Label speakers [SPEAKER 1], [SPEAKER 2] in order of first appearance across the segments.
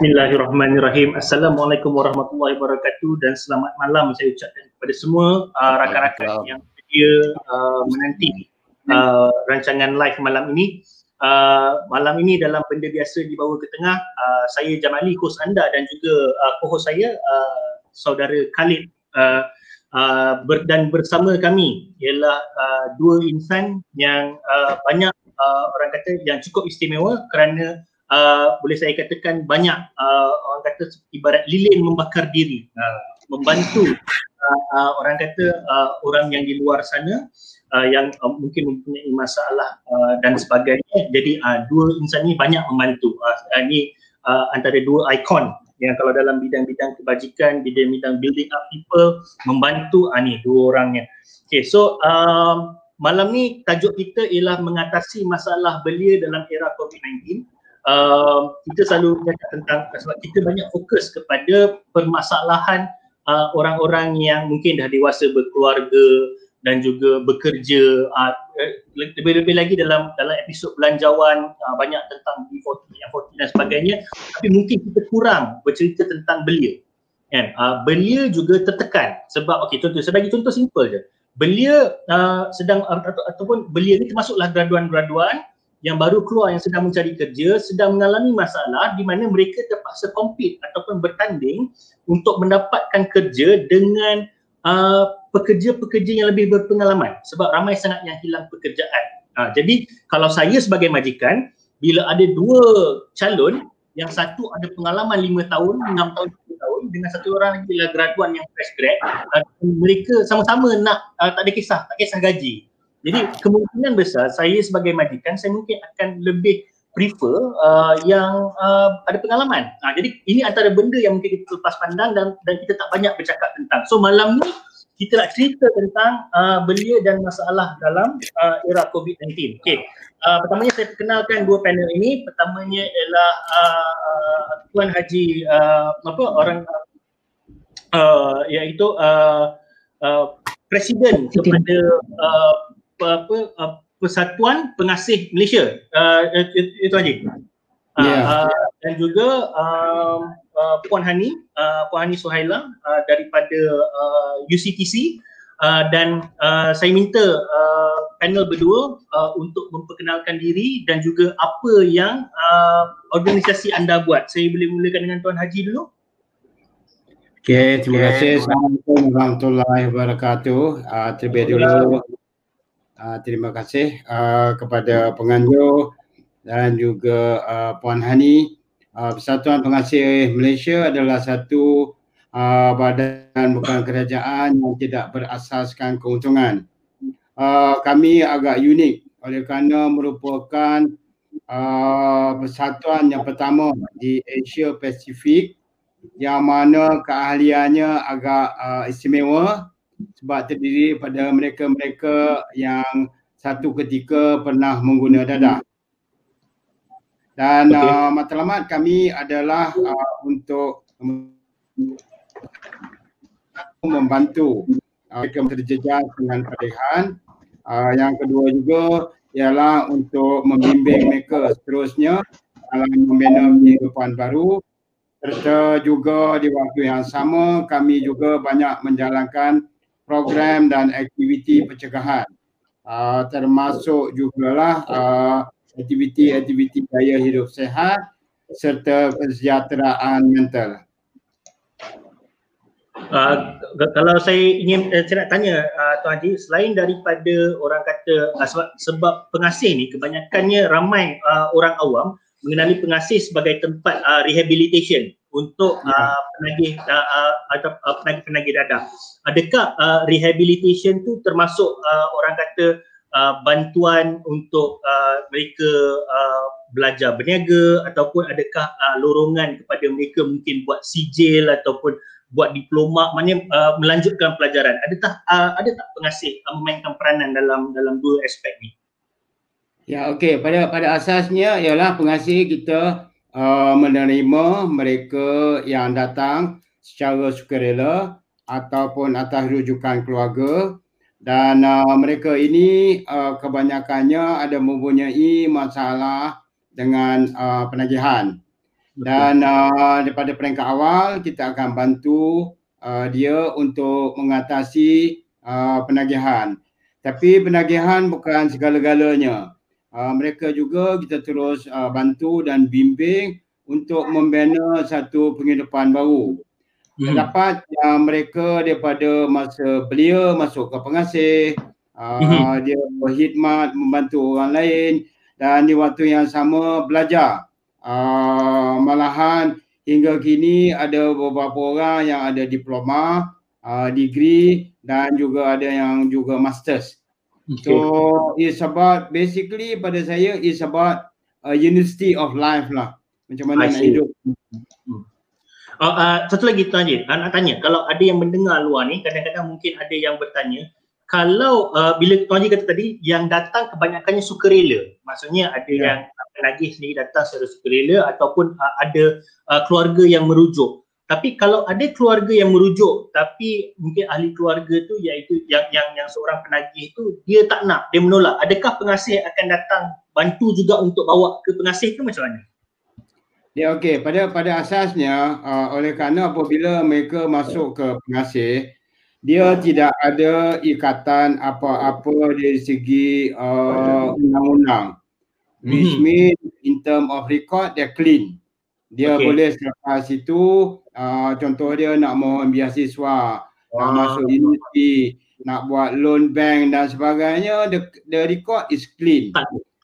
[SPEAKER 1] Bismillahirrahmanirrahim. Assalamualaikum warahmatullahi wabarakatuh dan selamat malam saya ucapkan kepada semua uh, rakan-rakan yang sedia uh, menanti uh, rancangan live malam ini. Uh, malam ini dalam benda biasa di bawah ke tengah, uh, saya Jamali, kos anda dan juga uh, co-host saya, uh, saudara Khalid uh, uh, ber, dan bersama kami ialah uh, dua insan yang uh, banyak uh, orang kata yang cukup istimewa kerana uh, boleh saya katakan banyak uh, orang kata ibarat lilin membakar diri. Uh, membantu uh, uh, orang kata uh, orang yang di luar sana uh, yang uh, mungkin mempunyai masalah uh, dan sebagainya. Jadi uh, dua insan ini banyak membantu. Uh, ini uh, antara dua ikon yang kalau dalam bidang-bidang kebajikan bidang-bidang building up people membantu uh, ni dua orangnya. Okay so um, malam ni tajuk kita ialah mengatasi masalah belia dalam era COVID-19 uh, kita selalu cakap tentang sebab kita banyak fokus kepada permasalahan uh, orang-orang yang mungkin dah dewasa berkeluarga dan juga bekerja uh, lebih-lebih lagi dalam dalam episod belanjawan uh, banyak tentang B40, M40 dan sebagainya. Tapi mungkin kita kurang bercerita tentang belia kan? Uh, belia juga tertekan sebab okey contoh saya bagi contoh simple je. Belia uh, sedang atau, ataupun belia ni termasuklah graduan-graduan yang baru keluar yang sedang mencari kerja sedang mengalami masalah di mana mereka terpaksa compete ataupun bertanding untuk mendapatkan kerja dengan uh, pekerja-pekerja yang lebih berpengalaman sebab ramai sangat yang hilang pekerjaan. Uh, jadi kalau saya sebagai majikan bila ada dua calon yang satu ada pengalaman lima tahun, enam tahun, tujuh tahun dengan satu orang lagi adalah graduan yang fresh grad uh, mereka sama-sama nak uh, tak ada kisah, tak kisah gaji jadi kemungkinan besar saya sebagai majikan saya mungkin akan lebih prefer uh, yang uh, ada pengalaman. Ha, jadi ini antara benda yang mungkin kita lepas pandang dan dan kita tak banyak bercakap tentang. So malam ni kita nak cerita tentang uh, belia dan masalah dalam uh, era COVID-19. Okay. Uh, pertamanya saya perkenalkan dua panel ini. Pertamanya ialah uh, Tuan Haji uh, apa orang uh, iaitu uh, uh, Presiden kepada uh, apa uh, Persatuan Pengasih Malaysia uh, itu aja. Uh, yeah. uh, dan juga uh, uh, Puan Hani, uh, Puan Hani Suhaila uh, daripada uh, UCTC uh, dan uh, saya minta uh, panel berdua uh, untuk memperkenalkan diri dan juga apa yang uh, organisasi anda buat. Saya boleh mulakan dengan Tuan Haji dulu.
[SPEAKER 2] Okay, terima kasih. Assalamualaikum warahmatullahi wabarakatuh. Uh, terlebih dulu uh, terima kasih uh, kepada penganjur dan juga uh, Puan Hani. Uh, Persatuan Pengasih Malaysia adalah satu uh, badan bukan kerajaan yang tidak berasaskan keuntungan. Uh, kami agak unik oleh kerana merupakan uh, persatuan yang pertama di Asia Pasifik yang mana keahliannya agak uh, istimewa sebab terdiri pada mereka-mereka yang satu ketika pernah mengguna dadah. Dan okay. uh, matlamat kami adalah uh, untuk membantu uh, mereka terjejas dengan pilihan. Uh, yang kedua juga ialah untuk membimbing mereka seterusnya dalam membina kehidupan baru serta juga di waktu yang sama kami juga banyak menjalankan program dan aktiviti pencegahan uh, termasuk jugalah uh, aktiviti-aktiviti gaya hidup sehat serta kesejahteraan mental.
[SPEAKER 1] Uh, kalau saya ingin uh, saya nak tanya uh, Tuan Haji selain daripada orang kata uh, sebab sebab pengasih ni kebanyakannya ramai uh, orang awam mengenali pengasih sebagai tempat uh, rehabilitation untuk ya. uh, penagih uh, uh, atau uh, penagih-penagih dadah. Adakah uh, rehabilitation tu termasuk uh, orang kata uh, bantuan untuk uh, mereka uh, belajar berniaga ataupun adakah uh, lorongan kepada mereka mungkin buat sijil ataupun buat diploma maknanya uh, melanjutkan pelajaran adakah uh, ada tak pengasih uh, memainkan peranan dalam dalam dua aspek ni
[SPEAKER 2] ya okey pada pada asasnya ialah pengasih kita uh, menerima mereka yang datang secara sukarela ataupun atas rujukan keluarga dan uh, mereka ini uh, kebanyakannya ada mempunyai masalah dengan uh, penagihan dan uh, daripada peringkat awal kita akan bantu uh, dia untuk mengatasi uh, penagihan. Tapi penagihan bukan segala-galanya. Uh, mereka juga kita terus uh, bantu dan bimbing untuk membina satu penghidupan baru. Hmm. Dapat yang mereka daripada masa belia masuk ke pengasih, uh, hmm. dia berkhidmat membantu orang lain dan di waktu yang sama belajar. Uh, malahan hingga kini ada beberapa orang yang ada diploma, uh, degree dan juga ada yang juga masters. Okay. So it's about basically pada saya it's about a university of life lah. Macam mana nak hidup.
[SPEAKER 1] Hmm. Uh, uh, satu lagi tuan je, uh, nak tanya kalau ada yang mendengar luar ni kadang-kadang mungkin ada yang bertanya kalau uh, bila tuan je kata tadi yang datang kebanyakannya sukarela maksudnya ada yeah. yang penagih sendiri datang secara sukarela ataupun uh, ada uh, keluarga yang merujuk. Tapi kalau ada keluarga yang merujuk tapi mungkin ahli keluarga tu iaitu yang yang yang seorang penagih tu dia tak nak, dia menolak. Adakah pengasih akan datang bantu juga untuk bawa ke pengasih tu macam mana?
[SPEAKER 2] Ya okey, pada pada asasnya uh, oleh kerana apabila mereka masuk ke pengasih dia tidak ada ikatan apa-apa dari segi uh, undang-undang which mm-hmm. mean in term of record dia clean dia okay. boleh selepas itu uh, contoh dia nak mohon beasiswa wow. nak masuk universiti nak buat loan bank dan sebagainya the, the record is clean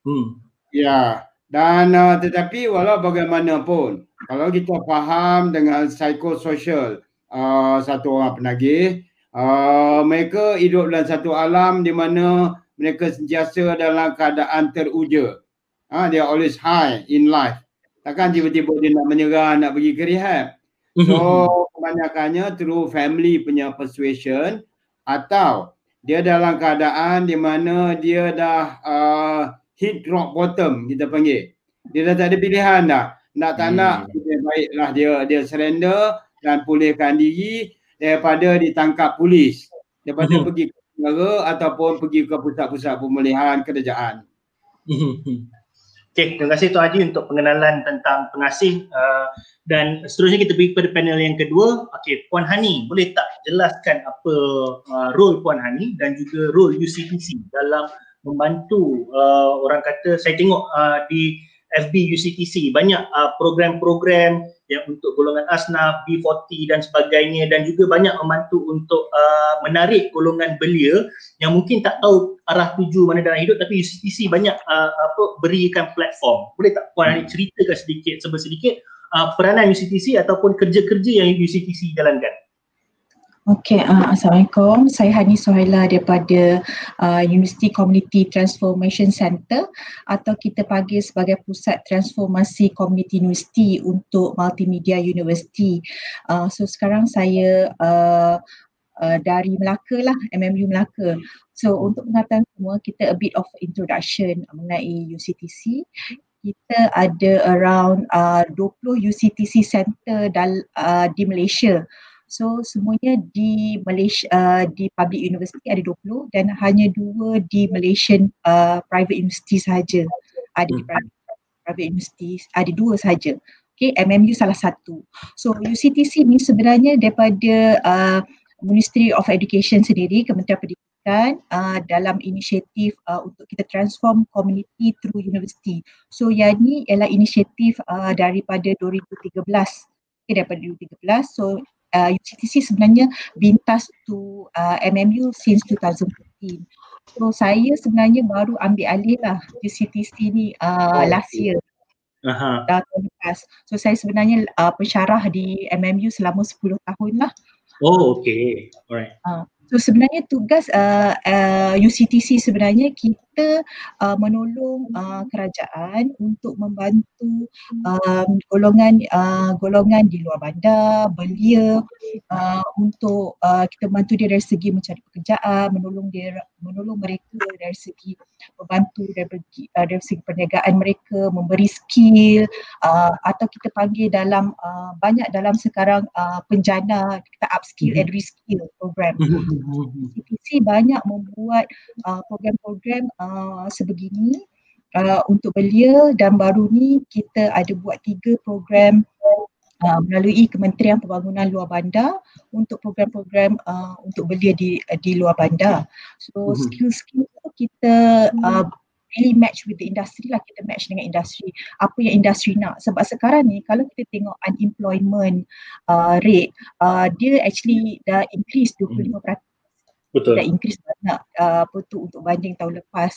[SPEAKER 2] hmm. ya yeah. dan uh, tetapi walau bagaimanapun kalau kita faham dengan psikososial uh, satu orang penagih uh, mereka hidup dalam satu alam di mana mereka sentiasa dalam keadaan teruja ha, dia always high in life. Takkan tiba-tiba dia nak menyerah, nak pergi ke rehab. So kebanyakannya through family punya persuasion atau dia dalam keadaan di mana dia dah uh, hit rock bottom kita panggil. Dia dah tak ada pilihan dah. Nak tak hmm. nak lebih baiklah dia dia surrender dan pulihkan diri daripada ditangkap polis. Daripada hmm. pergi ke negara ataupun pergi ke pusat-pusat pemulihan kerajaan.
[SPEAKER 1] Hmm. Okay, terima kasih Tuan Haji untuk pengenalan tentang pengasih uh, dan seterusnya kita pergi kepada panel yang kedua. Okay, Puan Hani, boleh tak jelaskan apa uh, role Puan Hani dan juga role UCTC dalam membantu uh, orang kata saya tengok uh, di FB UCTC banyak uh, program-program yang untuk golongan asnaf, B40 dan sebagainya dan juga banyak membantu untuk uh, menarik golongan belia yang mungkin tak tahu arah tuju mana dalam hidup tapi UCTC banyak uh, apa berikan platform. Boleh tak Puan Ali ceritakan sedikit sebesar sedikit uh, peranan UCTC ataupun kerja-kerja yang UCTC jalankan?
[SPEAKER 3] Okey, uh, Assalamualaikum. Saya Hani Sohaila daripada uh, University Community Transformation Center atau kita panggil sebagai Pusat Transformasi Community University untuk Multimedia University. Uh, so sekarang saya uh, uh, dari Melaka lah, MMU Melaka. So untuk pengetahuan semua, kita a bit of introduction mengenai UCTC kita ada around uh, 20 UCTC center dal, uh, di Malaysia. So semuanya di Malaysia uh, di public university ada 20 dan hanya dua di Malaysian uh, private university sahaja. Ada hmm. private, private university ada dua sahaja. Okay, MMU salah satu. So UCTC ni sebenarnya daripada uh, Ministry of Education sendiri, Kementerian Pendidikan uh, dalam inisiatif uh, untuk kita transform community through university. So yang ni ialah inisiatif uh, daripada 2013. Okay, daripada 2013. So uh, UCTC sebenarnya bintas to uh, MMU since 2015. So saya sebenarnya baru ambil alih lah UCTC ni uh, oh, last year. Aha. tahun lepas. So saya sebenarnya uh, pensyarah di MMU selama 10 tahun lah.
[SPEAKER 1] Oh okay. Alright.
[SPEAKER 3] Uh, So sebenarnya tugas uh, uh, UCTC sebenarnya kita uh, menolong uh, kerajaan untuk membantu um, golongan uh, golongan di luar bandar, belia uh, untuk uh, kita bantu dia dari segi mencari pekerjaan, menolong dia menolong mereka dari segi membantu dari segi, uh, dari segi perniagaan mereka, memberi skill uh, atau kita panggil dalam uh, banyak dalam sekarang uh, penjana kita upskill mm-hmm. and reskill program. CPC banyak membuat uh, program-program uh, sebegini uh, untuk belia dan baru ni kita ada buat tiga program uh, melalui Kementerian Pembangunan Luar Bandar untuk program-program uh, untuk belia di di luar bandar. So mm-hmm. skill-skill tu kita uh, really match with the industry lah kita match dengan industri apa yang industri nak sebab sekarang ni kalau kita tengok unemployment uh, rate uh, dia actually dah increase 25% hmm. Betul. Dah increase banyak uh, apa tu untuk banding tahun lepas.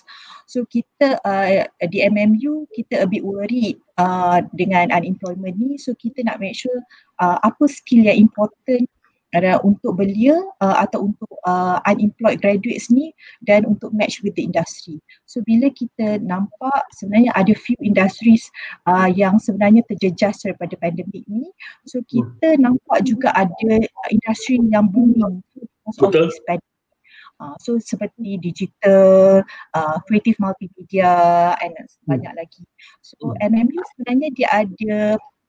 [SPEAKER 3] So kita uh, di MMU kita a bit worried uh, dengan unemployment ni. So kita nak make sure uh, apa skill yang important ada untuk belia uh, atau untuk uh, unemployed graduates ni dan untuk match with the industry. So bila kita nampak sebenarnya ada few industries uh, yang sebenarnya terjejas daripada pandemik ni, so kita hmm. nampak juga ada industri yang booming. Betul. Uh, so seperti digital, uh, creative multimedia and banyak hmm. lagi. So MMU sebenarnya dia ada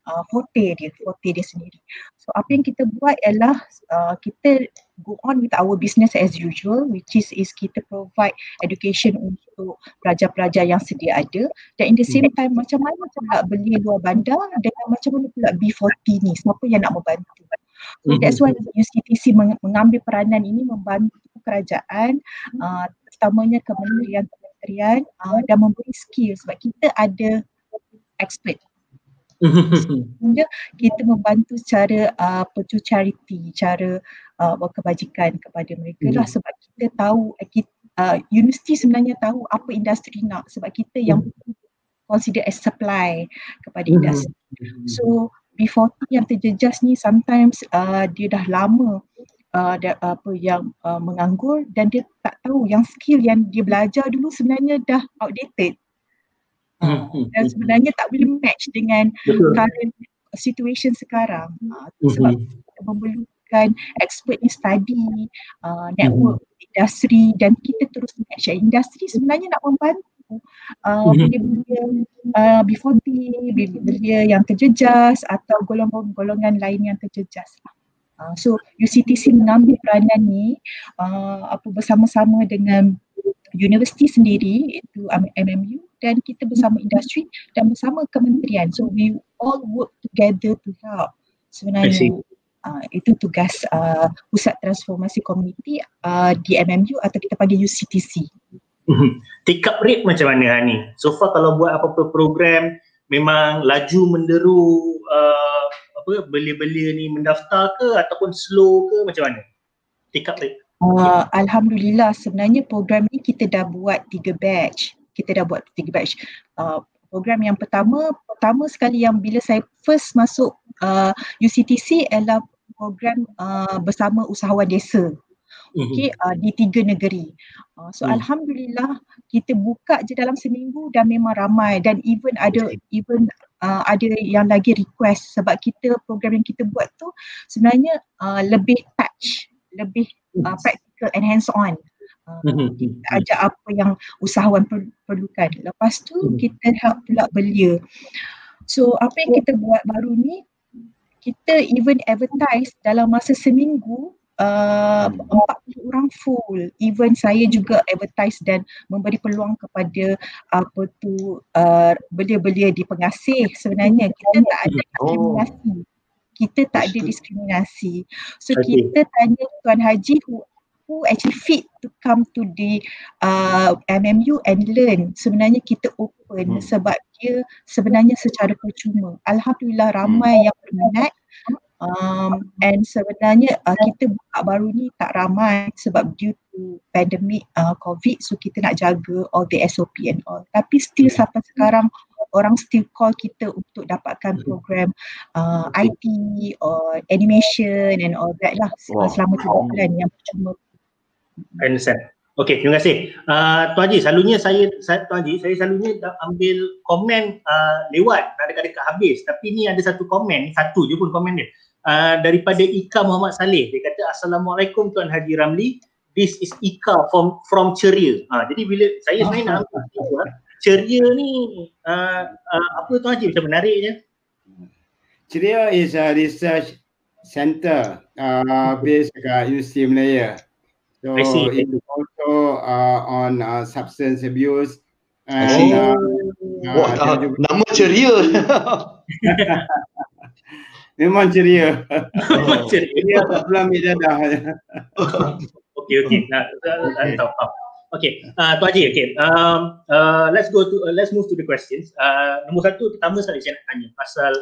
[SPEAKER 3] uh, forte dia, forte dia sendiri. So apa yang kita buat ialah uh, kita go on with our business as usual which is is kita provide education untuk pelajar-pelajar yang sedia ada dan in the same hmm. time macam mana pula beli luar bandar dan macam mana pula B40 ni, siapa yang nak membantu. So that's why UCTC mengambil peranan ini membantu kerajaan uh, terutamanya kementerian-kementerian uh, dan memberi skill sebab kita ada expert Sehingga kita membantu secara uh, petu charity, cara uh, kebajikan kepada mereka lah hmm. sebab kita tahu uh, kita, uh, universiti sebenarnya tahu apa industri nak sebab kita yang hmm. consider as supply kepada hmm. industri. So B40 yang terjejas ni sometimes uh, dia dah lama uh, da, apa yang uh, menganggur dan dia tak tahu yang skill yang dia belajar dulu sebenarnya dah outdated. Hmm, hmm, dan hmm. sebenarnya tak boleh match dengan Betul. current situation sekarang uh, sebab kita memerlukan expert in study uh, network industri dan kita terus match industri sebenarnya nak membantu uh, belia-belia uh, before belia yang terjejas atau golongan-golongan lain yang terjejas uh, so UCTC mengambil peranan ni uh, apa bersama-sama dengan universiti sendiri itu MMU dan kita bersama industri dan bersama kementerian. So we all work together to help sebenarnya. Uh, itu tugas uh, pusat transformasi komuniti uh, di MMU atau kita panggil UCTC.
[SPEAKER 1] Take up rate macam mana ni so far kalau buat apa-apa program memang laju menderu uh, apa belia-belia ni mendaftar ke ataupun slow ke macam mana take up rate
[SPEAKER 3] Uh, Alhamdulillah sebenarnya program ni kita dah buat tiga batch. Kita dah buat tiga batch. Uh, program yang pertama, pertama sekali yang bila saya first masuk uh, UCTC adalah program uh, bersama usahawan desa. Mhm. Okay, uh, di tiga negeri. Uh, so hmm. Alhamdulillah kita buka je dalam seminggu dan memang ramai dan even ada even uh, ada yang lagi request sebab kita program yang kita buat tu sebenarnya uh, lebih touch, lebih uh, practical and hands on. Uh, mm-hmm. Kita ajak apa yang usahawan per- perlukan. Lepas tu mm-hmm. kita help pula belia. So apa yang kita buat baru ni kita even advertise dalam masa seminggu uh, 40 orang full. Even saya juga advertise dan memberi peluang kepada apa tu uh, belia-belia di pengasih sebenarnya kita tak ada diskriminasi. Oh kita tak ada diskriminasi. So okay. kita tanya Tuan Haji who, who actually fit to come to the uh, MMU and learn. Sebenarnya kita open hmm. sebab dia sebenarnya secara percuma. Alhamdulillah ramai hmm. yang berminat um, and sebenarnya uh, kita buka baru ni tak ramai sebab due to pandemic uh, COVID so kita nak jaga all the SOP and all. Tapi still sampai sekarang orang still call kita untuk dapatkan hmm. program uh, IT or animation and all that lah wow. selama tiga bulan yang percuma.
[SPEAKER 1] I understand. Okay, terima kasih. Uh, Tuan Haji, selalunya saya, saya Tuan Haji, saya selalunya ambil komen uh, lewat dekat-dekat habis. Tapi ni ada satu komen, satu je pun komen dia. Uh, daripada Ika Muhammad Saleh. Dia kata, Assalamualaikum Tuan Haji Ramli. This is Ika from from Ceria. Uh, jadi bila saya sebenarnya nak ambil ceria ni uh, uh, apa tu Haji macam menariknya?
[SPEAKER 2] Ceria is a research center uh, based kat UC Malaya. So it also uh, on uh, substance abuse
[SPEAKER 4] And, oh. uh, Wah, uh, nama ceria.
[SPEAKER 2] Memang ceria. Oh. ceria belum ambil dadah.
[SPEAKER 1] okey okey. Nak tahu. Okay, uh, Tuan Haji, okay. Um, uh, let's go to, uh, let's move to the questions. Uh, nombor satu, pertama sekali saya nak tanya pasal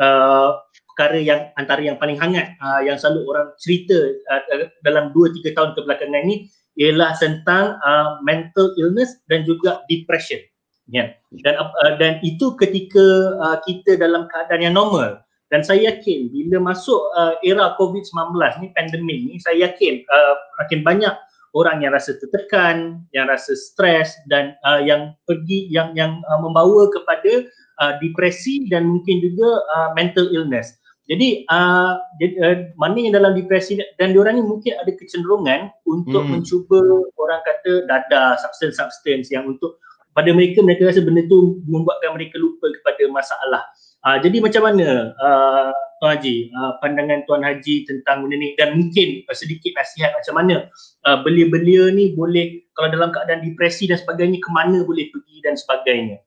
[SPEAKER 1] uh, perkara yang antara yang paling hangat uh, yang selalu orang cerita uh, dalam 2-3 tahun kebelakangan ini ialah tentang uh, mental illness dan juga depression. Yeah. Dan uh, dan itu ketika uh, kita dalam keadaan yang normal. Dan saya yakin bila masuk uh, era COVID-19 ni, pandemik ni, saya yakin uh, makin banyak orang yang rasa tertekan, yang rasa stres dan uh, yang pergi yang yang uh, membawa kepada uh, depresi dan mungkin juga uh, mental illness. Jadi uh, uh, mana yang dalam depresi dan diorang ni mungkin ada kecenderungan untuk hmm. mencuba orang kata dada substance-substance yang untuk pada mereka mereka rasa benda tu membuatkan mereka lupa kepada masalah. Uh, jadi macam mana uh, Tuan Haji, uh, pandangan Tuan Haji tentang benda ni dan mungkin uh, sedikit nasihat macam mana uh, belia-belia ni boleh kalau dalam keadaan depresi dan sebagainya ke mana boleh pergi dan sebagainya.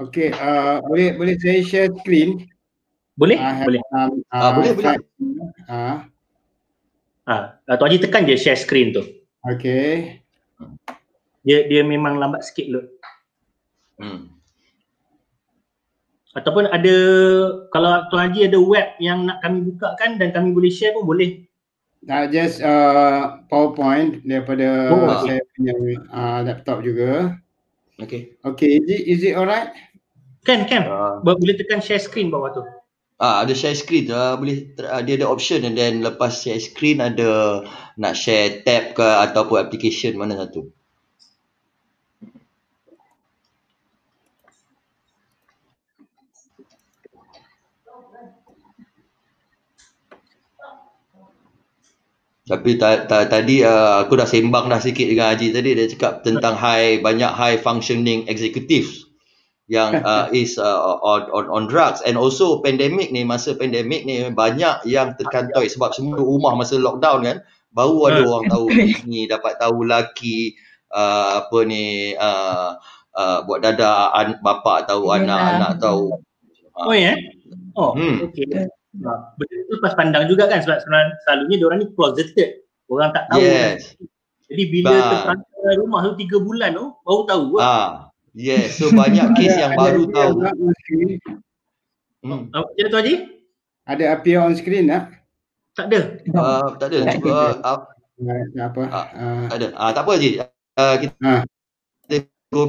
[SPEAKER 2] Okey, uh, boleh boleh saya share screen?
[SPEAKER 1] Boleh? Uh, boleh. Uh, uh, boleh, boleh. Uh. Uh, Tuan Haji tekan je share screen tu.
[SPEAKER 2] Okey.
[SPEAKER 1] Dia dia memang lambat sikit load. Hmm ataupun ada kalau Tuan Haji ada web yang nak kami bukakan dan kami boleh share pun boleh.
[SPEAKER 2] Uh, just uh, PowerPoint daripada oh, okay. saya punya uh, laptop juga.
[SPEAKER 4] Okay.
[SPEAKER 2] Okay, is it, is it alright?
[SPEAKER 1] Kan, kan. Uh, boleh tekan share screen bawah tu.
[SPEAKER 4] Ah, ada share screen uh, boleh uh, dia ada option and then lepas share screen ada nak share tab ke ataupun application mana satu. Tapi ta- ta- tadi uh, aku dah sembang dah sikit dengan Haji tadi. Dia cakap tentang high banyak high functioning executives yang uh, is uh, on, on on drugs. And also pandemic ni masa pandemic ni banyak yang terkantoi. Sebab semua rumah masa lockdown kan baru ada orang tahu. Ni dapat tahu laki uh, apa ni uh, uh, buat dada an, bapa tahu anak anak tahu.
[SPEAKER 1] Oh ya? Yeah? oh hmm. okey Ha, benda tu lepas pandang juga kan sebab sebenarnya selalunya dia orang ni closeted. Orang tak tahu.
[SPEAKER 4] Yes.
[SPEAKER 1] Kan. Jadi bila ba- terpantau rumah tu tiga bulan tu baru tahu.
[SPEAKER 4] Ah. Yes. So banyak kes yang baru tahu.
[SPEAKER 1] Hmm. Apa jadi tu Haji?
[SPEAKER 2] Ada appear on screen tak?
[SPEAKER 1] Tak ada.
[SPEAKER 4] Uh, tak ada. Cuba uh,
[SPEAKER 2] apa? Uh,
[SPEAKER 4] uh, tak ada. Ah uh, tak apa Haji. Uh, kita, uh. kita go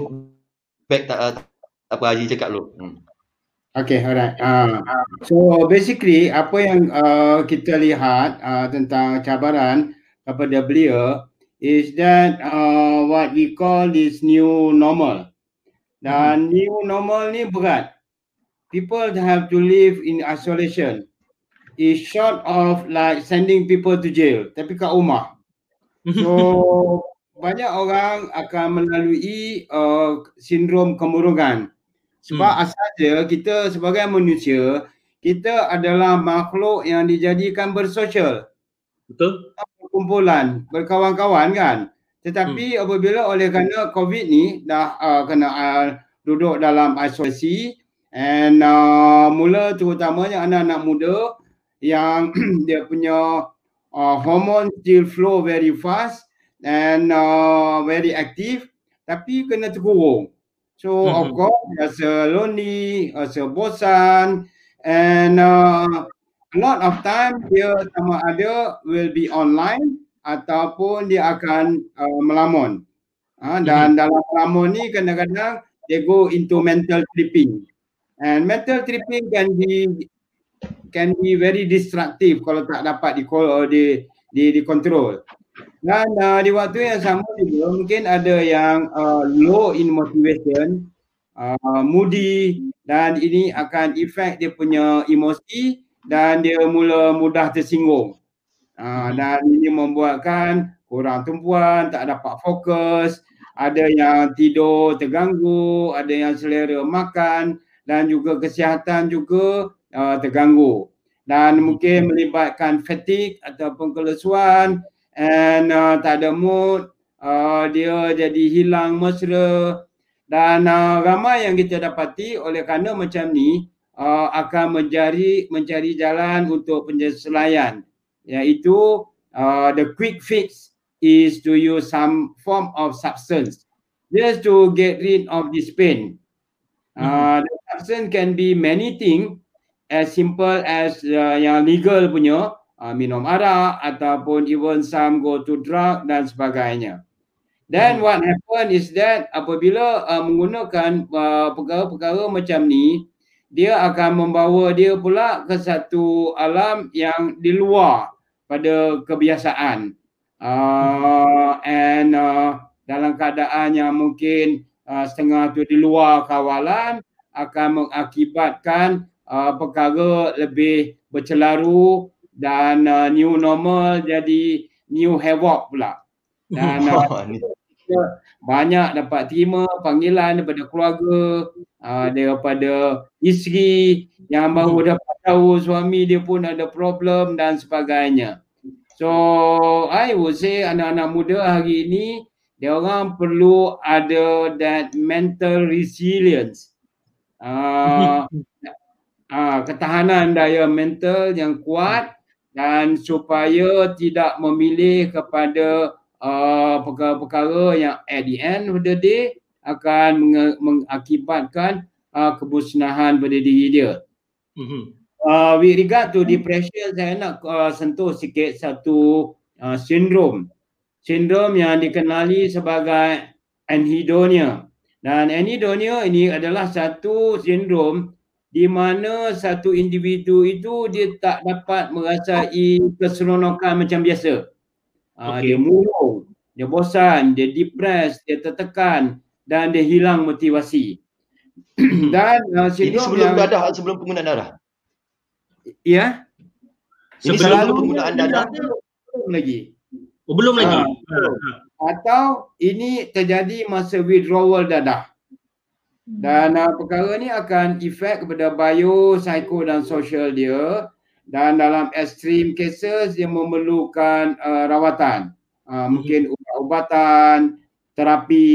[SPEAKER 4] back tak uh, apa Haji cakap dulu. Hmm.
[SPEAKER 2] Okay, alright. Uh, so basically apa yang uh, kita lihat uh, tentang cabaran kepada beliau is that uh, what we call this new normal. Dan hmm. new normal ni berat. People have to live in isolation. Is short of like sending people to jail, tapi kat rumah. So banyak orang akan melalui uh, sindrom kemurungan. Sebab hmm. asalnya kita sebagai manusia, kita adalah makhluk yang dijadikan bersosial.
[SPEAKER 1] Betul.
[SPEAKER 2] Kumpulan, berkawan-kawan kan. Tetapi hmm. apabila oleh kerana COVID ni dah uh, kena uh, duduk dalam isolasi and uh, mula terutamanya anak-anak muda yang dia punya uh, hormone still flow very fast and uh, very active tapi kena terkurung. So mm-hmm. of course, rasa lonely, rasa bosan and uh, a lot of time dia sama ada will be online ataupun dia akan uh, melamun. Uh, dan mm-hmm. dalam melamun ni kadang-kadang they go into mental tripping. And mental tripping can be can be very destructive kalau tak dapat di di di, di control. Dan uh, di waktu yang sama juga mungkin ada yang uh, low in motivation, uh, moody dan ini akan efek dia punya emosi dan dia mula mudah tersinggung. Uh, dan ini membuatkan kurang tumpuan, tak dapat fokus, ada yang tidur terganggu, ada yang selera makan dan juga kesihatan juga uh, terganggu. Dan mungkin melibatkan fatigue ataupun kelesuan, and uh, tak ada mood uh, dia jadi hilang mesra. Dan uh, ramai yang kita dapati oleh kerana macam ni uh, akan mencari mencari jalan untuk penyesuaian iaitu uh, the quick fix is to use some form of substance. Just to get rid of this pain. Uh, the substance can be many things as simple as uh, yang legal punya uh, minum arak ataupun even some go to drug dan sebagainya. Then hmm. what happen is that apabila uh, menggunakan uh, perkara-perkara macam ni, dia akan membawa dia pula ke satu alam yang di luar pada kebiasaan. Uh, and uh, dalam keadaan yang mungkin uh, setengah tu di luar kawalan akan mengakibatkan uh, perkara lebih bercelaru dan uh, new normal jadi new havoc pula. Dan uh, banyak dapat terima panggilan daripada keluarga, uh, daripada isteri yang baru hmm. dapat tahu suami dia pun ada problem dan sebagainya. So I would say anak-anak muda hari ini dia orang perlu ada that mental resilience. Uh, uh, ketahanan daya mental yang kuat dan supaya tidak memilih kepada uh, perkara-perkara yang at the end of the day akan mengakibatkan uh, kemusnahan pada diri dia. Mm-hmm. Uh, with regard to depression, saya nak uh, sentuh sikit satu uh, sindrom. Sindrom yang dikenali sebagai anhedonia. Dan anhedonia ini adalah satu sindrom di mana satu individu itu dia tak dapat merasai keseronokan macam biasa. Uh, okay. Dia murung, dia bosan, dia depressed, dia tertekan dan dia hilang motivasi.
[SPEAKER 4] dan uh, ini sebelum yang, dadah sebelum penggunaan darah.
[SPEAKER 2] Ya.
[SPEAKER 4] Ini sebelum penggunaan dadah
[SPEAKER 2] belum lagi.
[SPEAKER 1] Oh, belum lagi.
[SPEAKER 2] Uh, atau ini terjadi masa withdrawal dadah. Dan uh, perkara ni akan efek kepada bio, psiko dan sosial dia. Dan dalam extreme cases dia memerlukan uh, rawatan. Uh, hmm. mungkin ubat-ubatan terapi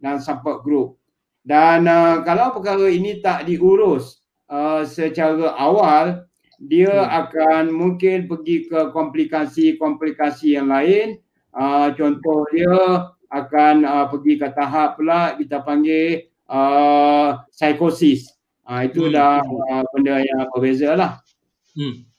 [SPEAKER 2] dan support group. Dan uh, kalau perkara ini tak diurus uh, secara awal dia hmm. akan mungkin pergi ke komplikasi-komplikasi yang lain. Uh, contoh dia akan uh, pergi ke tahap pula kita panggil uh, psikosis uh, itu hmm. dah uh, benda yang berbeza lah hmm.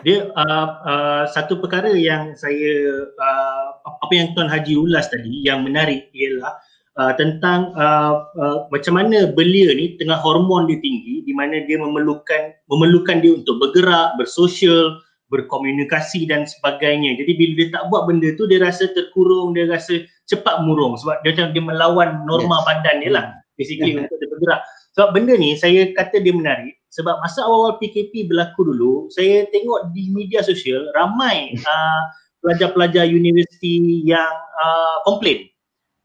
[SPEAKER 1] Dia uh, uh, satu perkara yang saya uh, apa yang tuan Haji ulas tadi yang menarik ialah uh, tentang uh, uh, macam mana belia ni tengah hormon dia tinggi di mana dia memerlukan memerlukan dia untuk bergerak, bersosial, berkomunikasi dan sebagainya. Jadi bila dia tak buat benda tu dia rasa terkurung, dia rasa cepat murung sebab dia macam dia melawan norma yes. badan dia lah basically yeah. untuk dia bergerak. Sebab benda ni saya kata dia menarik sebab masa awal-awal PKP berlaku dulu, saya tengok di media sosial ramai uh, pelajar-pelajar universiti yang uh, komplain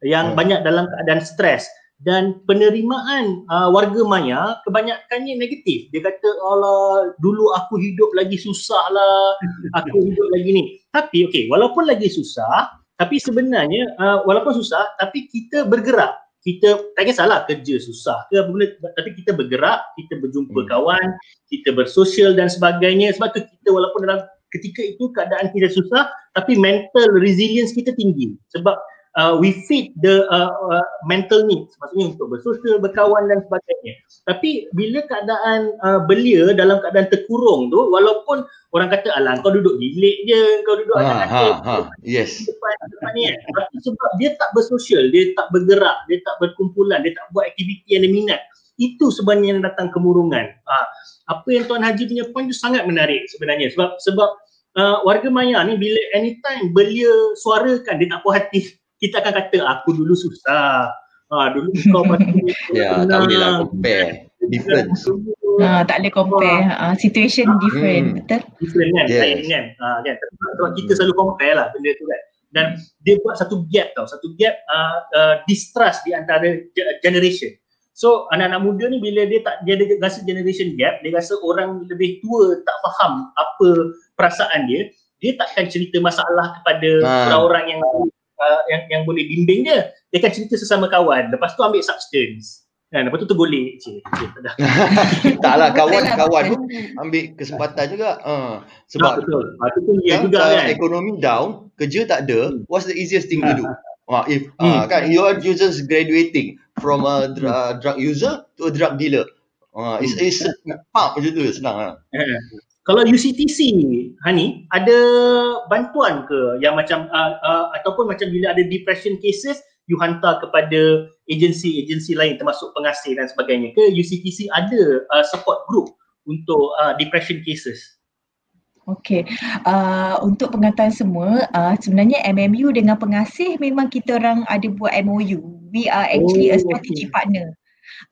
[SPEAKER 1] yang hmm. banyak dalam keadaan stres dan penerimaan uh, warga maya kebanyakannya negatif. Dia kata Allah dulu aku hidup lagi susah lah, aku hidup lagi ni. Tapi okey, walaupun lagi susah, tapi sebenarnya uh, walaupun susah tapi kita bergerak kita tak kisahlah kerja susah ke apa benda tapi kita bergerak kita berjumpa hmm. kawan kita bersosial dan sebagainya sebab tu kita walaupun dalam ketika itu keadaan kita susah tapi mental resilience kita tinggi sebab uh, we feed the uh, uh, mental needs maksudnya untuk bersosial berkawan dan sebagainya. Tapi bila keadaan uh, belia dalam keadaan terkurung tu walaupun orang kata alah kau duduk bilik je kau duduk ha, ha, ha,
[SPEAKER 4] yes.
[SPEAKER 1] Depan, depan ni kan. Tapi sebab dia tak bersosial dia tak bergerak dia tak berkumpulan dia tak buat aktiviti yang dia minat itu sebenarnya yang datang kemurungan. Ha, apa yang tuan haji punya point tu sangat menarik sebenarnya. Sebab sebab uh, warga maya ni bila anytime belia suarakan dia tak puas hati kita akan kata aku dulu susah. Ha, dulu kau
[SPEAKER 4] macam Ya, tak boleh lah compare. Difference.
[SPEAKER 3] Ha, tak boleh compare. Ha, situation different. Hmm. Betul?
[SPEAKER 1] Different kan? Yes. Lain kan? Ha, kan? Sebab kita selalu compare lah benda tu kan. Dan dia buat satu gap tau. Satu gap uh, uh, distrust di antara generation. So anak-anak muda ni bila dia tak dia ada rasa generation gap, dia rasa orang lebih tua tak faham apa perasaan dia, dia takkan cerita masalah kepada ha. orang-orang yang uh, yang yang boleh bimbing dia dia akan cerita sesama kawan. Lepas tu ambil substance. Kan lepas tu tergolek je.
[SPEAKER 4] Tak lah kawan-kawan pun ambil kesempatan juga. Uh, sebab
[SPEAKER 1] betul. Itu pun ya juga kan.
[SPEAKER 4] ekonomi down kerja tak ada hmm. what's the easiest thing to do? Uh, if uh, kan you are you just graduating from a uh, drug user to a drug dealer. Uh, it's, it's pump macam tu senang lah.
[SPEAKER 1] Kalau UCTC Hani ada bantuan ke yang macam uh, uh, ataupun macam bila ada depression cases you hantar kepada agensi-agensi lain termasuk pengasih dan sebagainya ke UCTC ada uh, support group untuk uh, depression cases
[SPEAKER 3] Okey, uh, untuk pengetahuan semua, uh, sebenarnya MMU dengan pengasih memang kita orang ada buat MOU. We are actually oh, a strategy okay. partner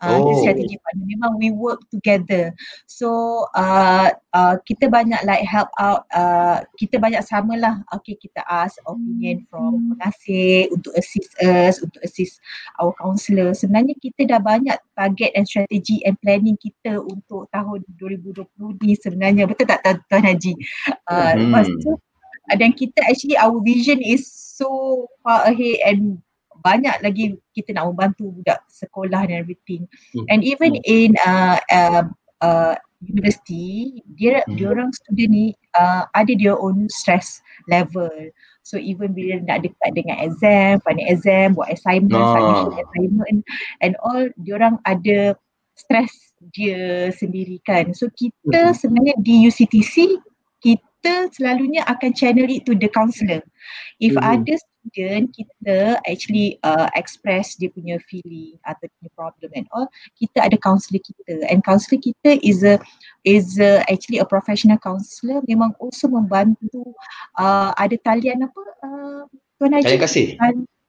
[SPEAKER 3] uh, oh. strategi partner memang we work together so uh, uh, kita banyak like help out uh, kita banyak samalah okay kita ask opinion from hmm. pengasih untuk assist us untuk assist our counselor sebenarnya kita dah banyak target and strategy and planning kita untuk tahun 2020 ni sebenarnya betul tak Tuan Haji uh, hmm. lepas tu dan kita actually our vision is so far ahead and banyak lagi kita nak membantu budak sekolah dan everything hmm. and even hmm. in uh, uh, uh, university dia hmm. dia orang student ni uh, ada dia own stress level so even bila nak dekat dengan exam final exam buat assignment oh. submission assignment and all dia orang ada stress dia sendiri kan so kita hmm. sebenarnya di UCTC kita selalunya akan channel it to the counselor if hmm. ada student kita actually uh, express dia punya feeling atau punya problem and all kita ada counselor kita and counselor kita is a is a, actually a professional counselor memang also membantu uh, ada talian apa uh,
[SPEAKER 4] tuan Haji talian kasih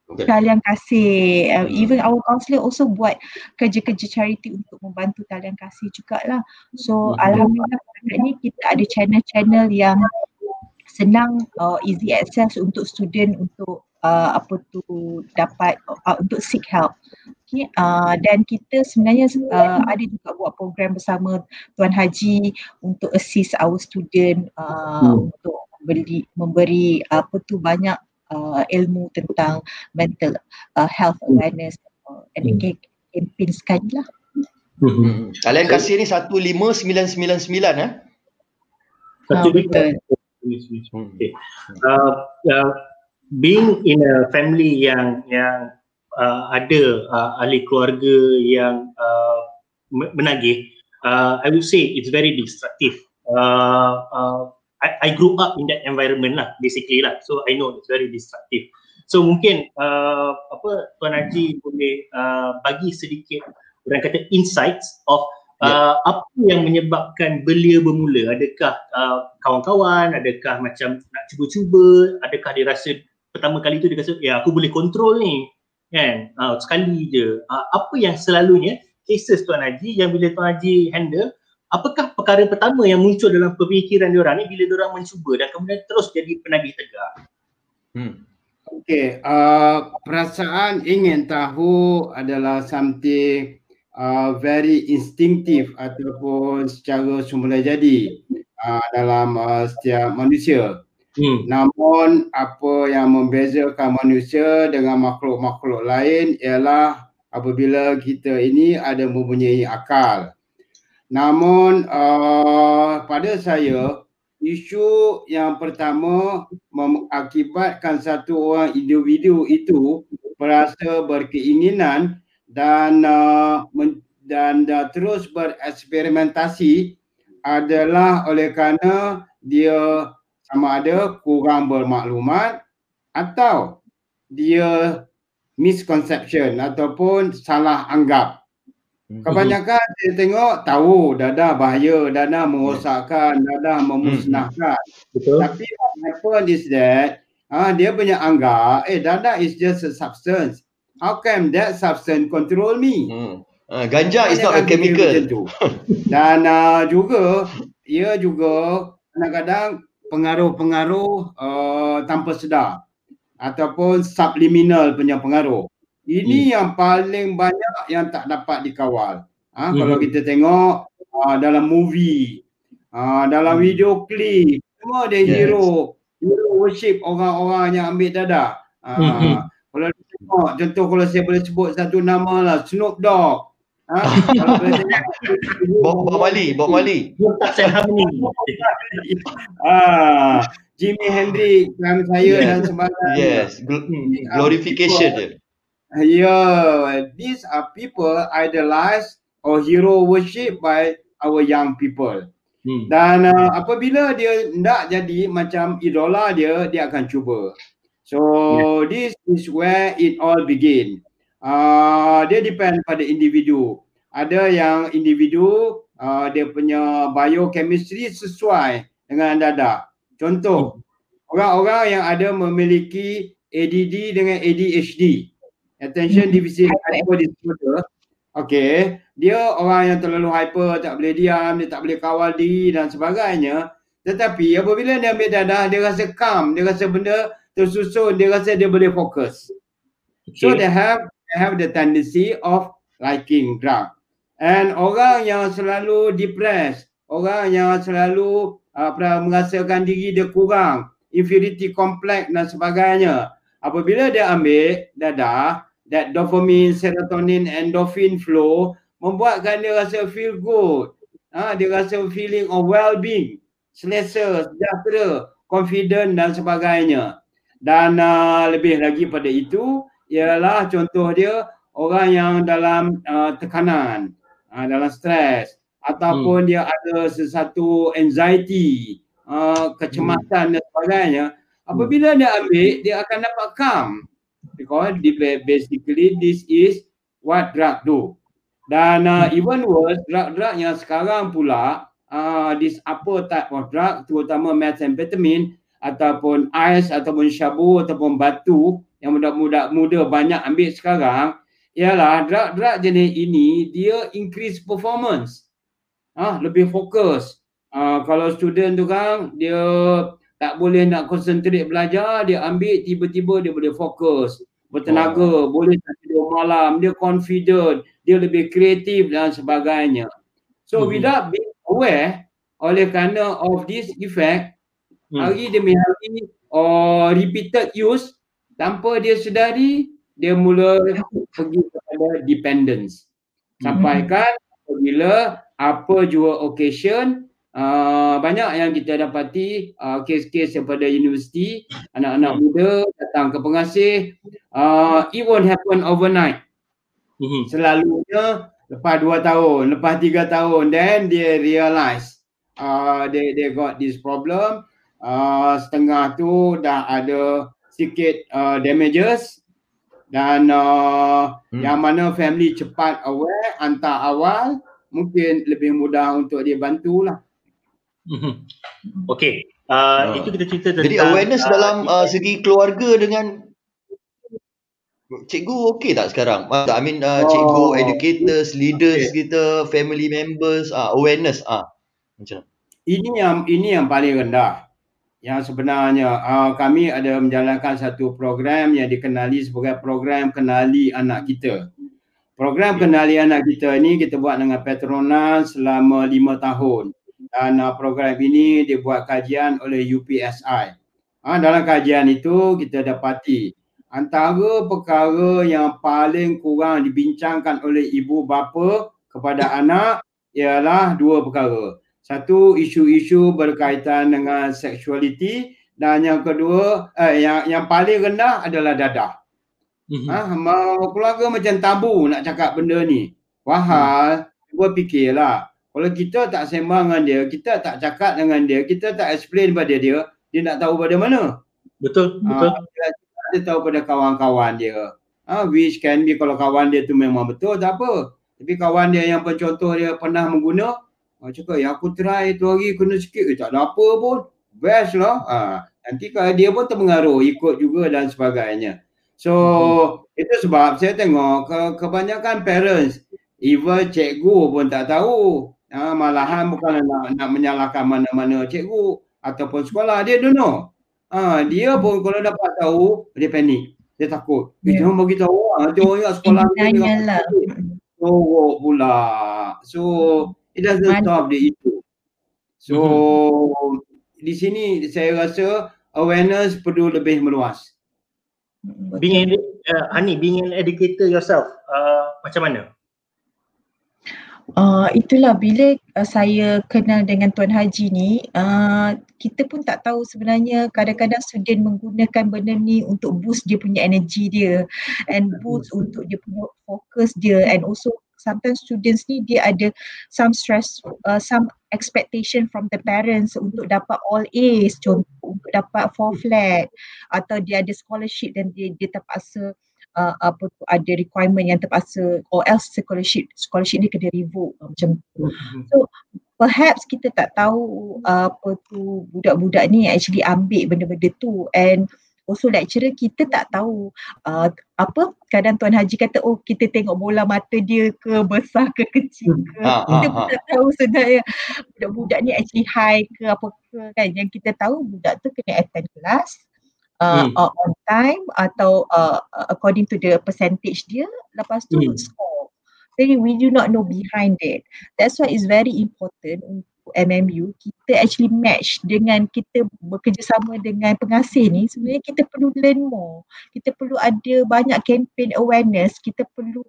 [SPEAKER 3] Okay. Talian kasih. Uh, even our counselor also buat kerja-kerja charity untuk membantu talian kasih jugalah. So mm-hmm. Alhamdulillah ni kita ada channel-channel yang senang uh, easy access untuk student untuk uh, apa tu dapat uh, untuk seek help. Okay, uh, dan kita sebenarnya uh, ada juga buat program bersama Tuan Haji untuk assist our student uh, hmm. untuk memberi memberi apa tu banyak uh, ilmu tentang mental uh, health hmm. awareness uh, and hmm. campaign sekali lah.
[SPEAKER 4] Hmm. Kalian kasih ni 15999 eh?
[SPEAKER 1] Satu uh, Okay. Uh, uh, being in a family yang yang uh, ada uh, ahli keluarga yang uh, menagih, uh, I would say it's very destructive. Uh, uh, I, I grew up in that environment lah, basically lah. So I know it's very destructive. So mungkin uh, apa Tuan Haji boleh uh, bagi sedikit orang kata insights of. Uh, apa yang menyebabkan belia bermula? Adakah uh, kawan-kawan, adakah macam nak cuba-cuba, adakah dia rasa pertama kali tu dia rasa ya aku boleh kontrol ni kan uh, sekali je uh, apa yang selalunya cases Tuan Haji yang bila Tuan Haji handle apakah perkara pertama yang muncul dalam pemikiran dia orang ni bila dia orang mencuba dan kemudian terus jadi penagih tegak
[SPEAKER 2] hmm. Okay, uh, perasaan ingin tahu adalah something uh, very instinctive ataupun secara semula jadi uh, dalam uh, setiap manusia. Hmm. Namun apa yang membezakan manusia dengan makhluk-makhluk lain ialah apabila kita ini ada mempunyai akal. Namun uh, pada saya isu yang pertama mengakibatkan satu orang individu itu berasa berkeinginan dan uh, men, dan uh, terus bereksperimentasi adalah oleh kerana dia sama ada kurang bermaklumat atau dia misconception ataupun salah anggap. Hmm. Kebanyakan saya tengok tahu dadah bahaya, dadah merosakkan, dadah memusnahkan. Betul. Tapi what happen is that ah dia punya anggap eh dadah is just a substance how can that substance control me? Hmm.
[SPEAKER 4] Uh, ganja is not a chemical.
[SPEAKER 2] Dan uh, juga, ia juga kadang-kadang pengaruh-pengaruh uh, tanpa sedar ataupun subliminal punya pengaruh. Ini hmm. yang paling banyak yang tak dapat dikawal. Ha, hmm. Kalau kita tengok uh, dalam movie, uh, dalam hmm. video klip, semua ada yes. hero, hero worship orang-orang yang ambil dadah. Uh, mm-hmm. Kalau tengok, contoh kalau saya boleh sebut satu nama lah, Snoop Dogg. Ha? kalau boleh tengok.
[SPEAKER 4] Bob, Bob Marley, Bob Marley.
[SPEAKER 2] ah, Jimi Hendrix dan saya yeah. dan sebagainya.
[SPEAKER 4] Yes, Gl- glorification dia.
[SPEAKER 2] Yeah, these are people idolized or hero worship by our young people. Hmm. Dan uh, apabila dia tidak jadi macam idola dia, dia akan cuba. So yeah. this is where it all begin. Uh, dia depend pada individu. Ada yang individu uh, dia punya biochemistry sesuai dengan dada. Contoh, orang-orang yang ada memiliki ADD dengan ADHD, attention hmm. deficit hyper disorder, okay, dia orang yang terlalu hyper, tak boleh diam, dia tak boleh kawal diri dan sebagainya. Tetapi apabila dia ambil dadah, dia rasa calm, dia rasa benda tersusun, dia rasa dia boleh fokus. Okay. So they have have the tendency of liking drug. And orang yang selalu depressed, orang yang selalu uh, merasakan diri dia kurang, inferiority complex dan sebagainya. Apabila dia ambil dadah, that dopamine, serotonin, endorphin flow membuatkan dia rasa feel good. Ha, dia rasa feeling of well-being, selesa, sejahtera, confident dan sebagainya. Dan uh, lebih lagi pada itu ialah contoh dia orang yang dalam uh, tekanan uh, dalam stres ataupun hmm. dia ada sesuatu anxiety, uh, kecemasan hmm. dan sebagainya, apabila hmm. dia ambil dia akan dapat calm because basically this is what drug do. Dan uh, hmm. even worse, drug-drug yang sekarang pula, uh, this upper type of drug, terutama methamphetamine ataupun ice ataupun syabu ataupun batu yang muda-muda muda banyak ambil sekarang, ialah drug-drug jenis ini dia increase performance. Ah, ha, lebih fokus. Uh, kalau student tu kan dia tak boleh nak concentrate belajar, dia ambil tiba-tiba dia boleh fokus, bertenaga, oh. boleh tidur malam, dia confident, dia lebih kreatif dan sebagainya. So hmm. without being aware oleh kerana of this effect, hmm. hari demi hari or repeated use tanpa dia sedari, dia mula pergi kepada dependence. Sampaikan bila apa jua occasion uh, banyak yang kita dapati uh, kes-kes daripada universiti anak-anak mm-hmm. muda datang ke pengasih uh, it won't happen overnight. Mm-hmm. Selalunya lepas dua tahun, lepas tiga tahun then dia realize uh, they they got this problem uh, setengah tu dah ada sikit uh, damages dan uh, hmm. yang mana family cepat aware hantar awal mungkin lebih mudah untuk dia bantulah.
[SPEAKER 1] Hmm. Okey. Uh, uh, itu kita cerita tentang
[SPEAKER 4] Jadi awareness uh, dalam uh, segi keluarga dengan cikgu okey tak sekarang? I mean uh, cikgu, oh, educators, leaders okay. kita, family members, uh, awareness ah. Uh. Macam
[SPEAKER 2] Ini yang ini yang paling rendah yang sebenarnya uh, kami ada menjalankan satu program yang dikenali sebagai program kenali anak kita. Program kenali anak kita ini kita buat dengan Petronas selama lima tahun. Dan uh, program ini dibuat kajian oleh UPSI. Uh, dalam kajian itu kita dapati antara perkara yang paling kurang dibincangkan oleh ibu bapa kepada anak ialah dua perkara. Satu isu-isu berkaitan dengan sexuality dan yang kedua eh, yang yang paling rendah adalah dadah. Mm-hmm. Ha, mau keluarga macam tabu nak cakap benda ni. Wahal, mm. cuba fikirlah. Kalau kita tak sembang dengan dia, kita tak cakap dengan dia, kita tak explain pada dia, dia nak tahu pada mana?
[SPEAKER 1] Betul, ha, betul.
[SPEAKER 2] Dia, dia tahu pada kawan-kawan dia. Ha, which can be kalau kawan dia tu memang betul, tak apa. Tapi kawan dia yang pencontoh dia pernah mengguna, Ha, cakap, ya aku try tu hari kena sikit. Eh, tak ada apa pun. Best lah. Ha, nanti kalau dia pun terpengaruh ikut juga dan sebagainya. So, hmm. itu sebab saya tengok ke, kebanyakan parents, even cikgu pun tak tahu. Ha, malahan bukan nak, nak menyalahkan mana-mana cikgu ataupun sekolah. Dia don't know. Ha, dia pun kalau dapat tahu, dia panik. Dia takut. Yeah. Dia bagi tahu. Dia orang sekolah. Dia lah. So, pula. So, it doesn't Man- stop the issue. So mm-hmm. di sini saya rasa awareness perlu lebih meluas.
[SPEAKER 1] Hmm, being an, uh, Hani, being an educator yourself, uh, macam mana?
[SPEAKER 3] Uh, itulah bila uh, saya kenal dengan Tuan Haji ni, uh, kita pun tak tahu sebenarnya kadang-kadang student menggunakan benda ni untuk boost dia punya energi dia and boost untuk dia punya fokus dia and also sometimes students ni dia ada some stress, uh, some expectation from the parents untuk dapat all A's, contoh untuk dapat four flat atau dia ada scholarship dan dia, dia terpaksa uh, apa tu ada requirement yang terpaksa or else scholarship scholarship ni kena revoke uh, macam tu. Mm-hmm. So perhaps kita tak tahu uh, apa tu budak-budak ni actually ambil benda-benda tu and also lecturer kita tak tahu uh, apa kadang tuan haji kata oh kita tengok bola mata dia ke besar ke kecil ke? Ha, kita ha, tak tahu sebenarnya. Budak-budak ni actually high ke apa ke kan? Yang kita tahu budak tu kena attend kelas uh, hmm. uh, on time atau uh, according to the percentage dia lepas tu hmm. score. Jadi we do not know behind it. That's why it's very important MMU kita actually match dengan kita bekerjasama dengan pengasih ni sebenarnya kita perlu learn more. Kita perlu ada banyak campaign awareness. Kita perlu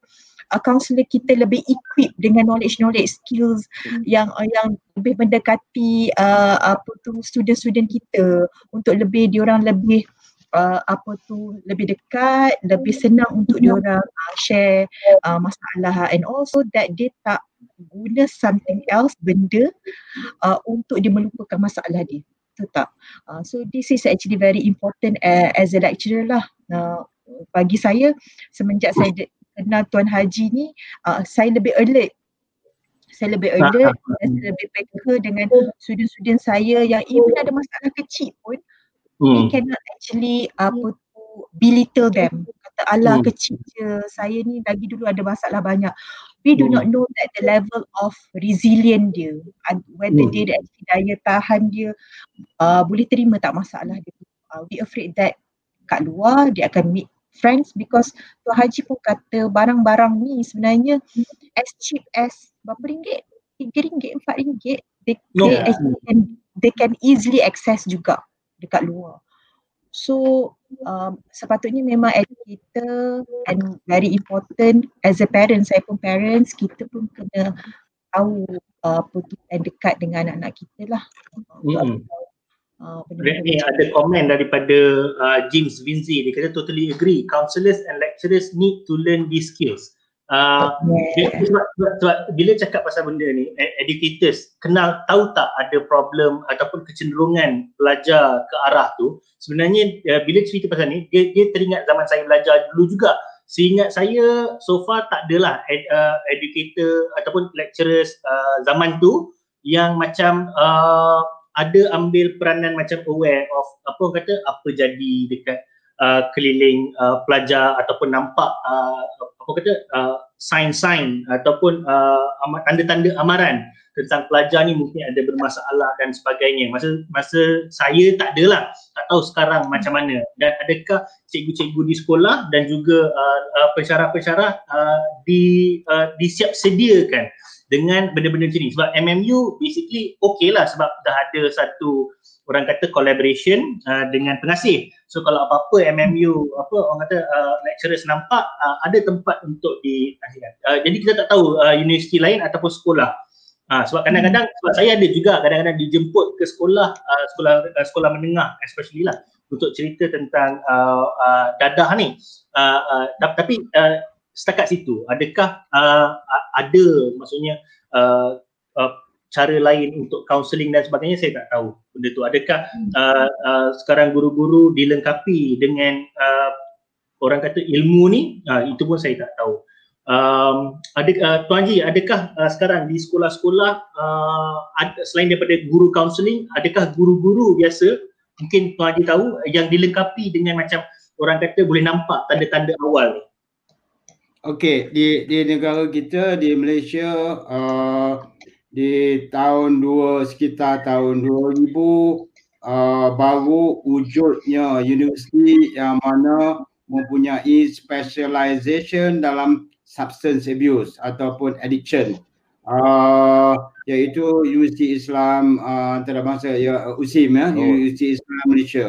[SPEAKER 3] uh, counselor kita lebih equip dengan knowledge knowledge skills hmm. yang uh, yang lebih mendekati uh, apa tu student-student kita. Untuk lebih diorang lebih uh, apa tu lebih dekat, lebih senang untuk dia orang uh, share uh, masalah and also that dia tak guna something else benda uh, untuk dia melupakan masalah dia. Tu tak. Uh, so this is actually very important uh, as a lecturer lah. Uh, bagi saya semenjak saya de- kenal Tuan Haji ni uh, saya lebih alert saya lebih alert dan saya lebih peka dengan student-student saya yang even ada masalah kecil pun hmm. we cannot actually apa tu belittle them kata ala hmm. kecil je saya ni lagi dulu ada masalah banyak we do hmm. not know that the level of resilient dia whether hmm. dia actually daya tahan dia uh, boleh terima tak masalah dia uh, we afraid that kat luar dia akan meet friends because Tuan Haji pun kata barang-barang ni sebenarnya as cheap as berapa ringgit? Tiga ringgit, empat ringgit they, no. they, can, they can easily access juga dekat luar. So um, sepatutnya memang educator and very important as a parent, saya pun parents, kita pun kena tahu uh, and dekat dengan anak-anak kita lah.
[SPEAKER 1] Hmm. Uh, ni ada komen daripada uh, James Vinzi, dia kata totally agree, counselors and lecturers need to learn these skills. Uh, sebab, sebab, sebab, bila cakap pasal benda ni, e, educators kenal tahu tak ada problem ataupun kecenderungan pelajar ke arah tu sebenarnya uh, bila cerita pasal ni dia, dia teringat zaman saya belajar dulu juga. Seingat saya so far tak adalah ed, uh, educator ataupun lecturers uh, zaman tu yang macam uh, ada ambil peranan macam aware of apa kata apa jadi dekat uh, keliling uh, pelajar ataupun nampak uh, apa kata uh, sign-sign ataupun uh, tanda-tanda amaran tentang pelajar ni mungkin ada bermasalah dan sebagainya. Masa masa saya tak adalah, tak tahu sekarang macam mana. Dan adakah cikgu-cikgu di sekolah dan juga uh, uh, pensyarah-pensyarah uh, di uh, disiap sediakan dengan benda-benda macam ni. Sebab MMU basically okay lah sebab dah ada satu orang kata collaboration uh, dengan pengasih. So kalau apa-apa MMU apa orang kata uh, lecturers nampak uh, ada tempat untuk di uh, jadi kita tak tahu uh, universiti lain ataupun sekolah. Uh, sebab kadang-kadang sebab saya ada juga kadang-kadang dijemput ke sekolah uh, sekolah uh, sekolah menengah especially lah untuk cerita tentang uh, uh, dadah ni. Uh, uh, tapi uh, setakat situ. Adakah uh, ada maksudnya uh, uh, cara lain untuk counselling dan sebagainya? Saya tak tahu benda tu. Adakah hmm. uh, uh, sekarang guru-guru dilengkapi dengan uh, orang kata ilmu ni? Uh, itu pun saya tak tahu. Um, ada uh, tuan Haji adakah uh, sekarang di sekolah-sekolah uh, ad, selain daripada guru counselling adakah guru-guru biasa mungkin tuan Haji tahu yang dilengkapi dengan macam orang kata boleh nampak tanda-tanda awal ni
[SPEAKER 2] Okey, di di negara kita di Malaysia uh, di tahun dua sekitar tahun 2000 uh, baru wujudnya universiti yang mana mempunyai specialization dalam substance abuse ataupun addiction uh, iaitu Universiti Islam uh, antarabangsa ya USIM ya oh. Universiti Islam Malaysia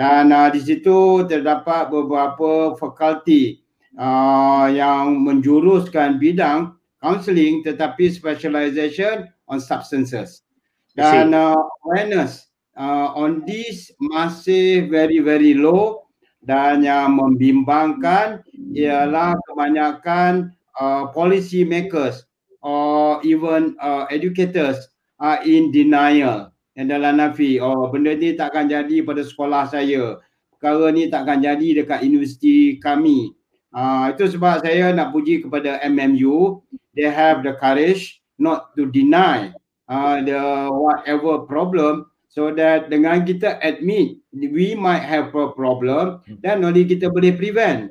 [SPEAKER 2] dan uh, di situ terdapat beberapa fakulti uh, yang menjuruskan bidang counselling tetapi specialization on substances. Dan uh, awareness uh, on this masih very very low dan yang membimbangkan ialah kebanyakan uh, policy makers or even uh, educators are in denial. Yang dalam nafi oh benda ni takkan jadi pada sekolah saya. Perkara ni takkan jadi dekat universiti kami uh, itu sebab saya nak puji kepada MMU they have the courage not to deny uh, the whatever problem so that dengan kita admit we might have a problem then only kita boleh prevent.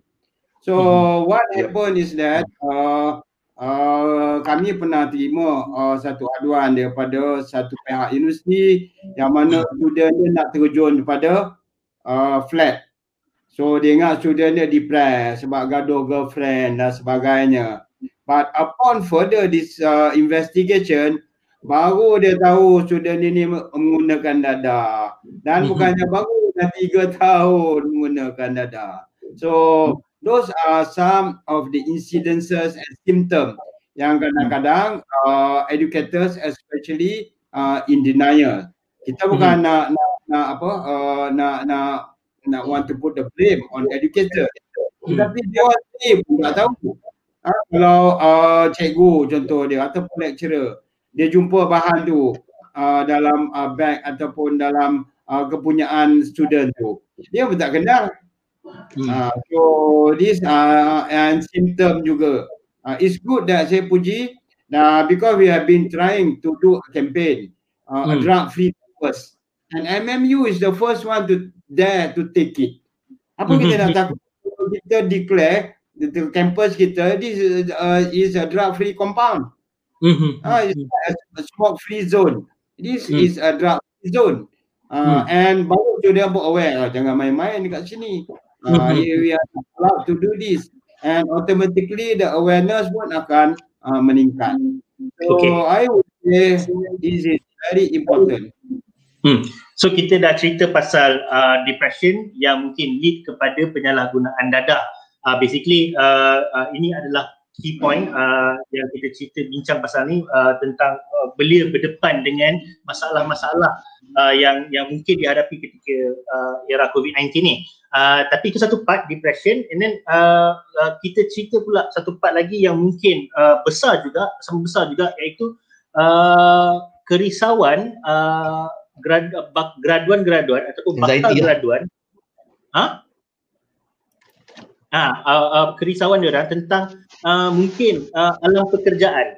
[SPEAKER 2] So mm-hmm. what happen is that uh, Uh, kami pernah terima uh, satu aduan daripada satu pihak universiti yang mana student dia nak terjun daripada uh, flat. So dia ingat student dia depressed sebab gaduh girlfriend dan sebagainya. But upon further this uh, investigation, baru dia tahu student ini menggunakan dada. Dan mhm. bukannya baru dah tiga tahun menggunakan dada. So those are some of the incidences and symptoms yang kadang-kadang uh, educators especially uh, in denial. Kita bukan hmm. nak, nak nak apa uh, nak nak nak want to put the blame on educator. Hmm. Tapi dia sendiri pun tak tahu. Ha, kalau uh, cikgu contoh dia ataupun lecturer dia jumpa bahan tu uh, dalam uh, bag ataupun dalam uh, kepunyaan student tu. Dia pun tak kenal. Hmm. Uh, so this uh, and symptom juga. Uh, it's good that saya puji uh, because we have been trying to do a campaign uh, hmm. a drug free campus and MMU is the first one to dare to take it. Apa kita nak takut kita declare the campus kita this is, uh, is a drug free compound. Mm-hmm. Uh, it's a, a smoke free zone. This mm. is a drug free zone. Uh, mm. And baru dia buat aware lah, jangan main-main dekat sini uh, we are allowed to do this and automatically the awareness pun akan uh, meningkat. So okay. I would say this is very important.
[SPEAKER 1] Hmm. So kita dah cerita pasal uh, depression yang mungkin lead kepada penyalahgunaan dadah. Uh, basically uh, uh, ini adalah key point uh, yang kita cerita bincang pasal ni uh, tentang uh, belia berdepan dengan masalah-masalah uh, yang yang mungkin dihadapi ketika uh, era COVID-19 ni. Uh, tapi itu satu part depression and then uh, uh, kita cerita pula satu part lagi yang mungkin uh, besar juga sama besar juga iaitu uh, kerisauan uh, grad, graduan-graduan ataupun bakal lah. graduan ha? Ha, uh, uh, kerisauan dia orang tentang uh, mungkin uh, alam pekerjaan.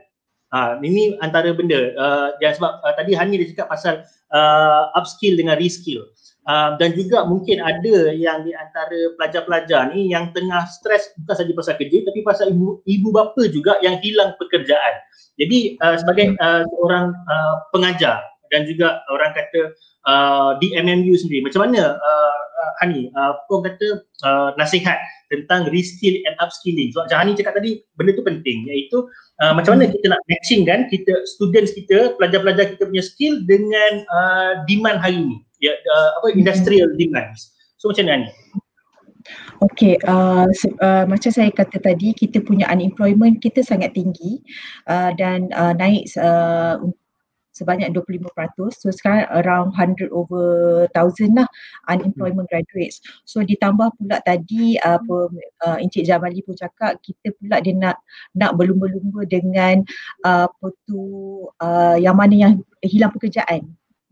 [SPEAKER 1] Ha, ini antara benda uh, yang sebab uh, tadi Hani dia cakap pasal uh, upskill dengan reskill. Uh, dan juga mungkin ada yang di antara pelajar-pelajar ni yang tengah stres bukan saja pasal kerja tapi pasal ibu, ibu bapa juga yang hilang pekerjaan. Jadi uh, sebagai uh, seorang uh, pengajar dan juga orang kata uh, di MMU sendiri macam mana uh, uh, Hani uh, apa kata uh, nasihat tentang reskill and upskilling. So, macam Hani cakap tadi, benda tu penting iaitu uh, macam mana kita nak matching kan kita students kita, pelajar-pelajar kita punya skill dengan uh, demand hari ni. Ya, uh, apa industrial demands. So macam mana Hani?
[SPEAKER 3] Okay, uh, uh, macam saya kata tadi, kita punya unemployment kita sangat tinggi uh, dan uh, naik uh, sebanyak 25%. So sekarang around 100 over 1000 lah unemployment hmm. graduates. So ditambah pula tadi apa uh, Encik Jamali pun cakap kita pula dia nak nak berlumba-lumba dengan uh, apa tu uh, yang mana yang hilang pekerjaan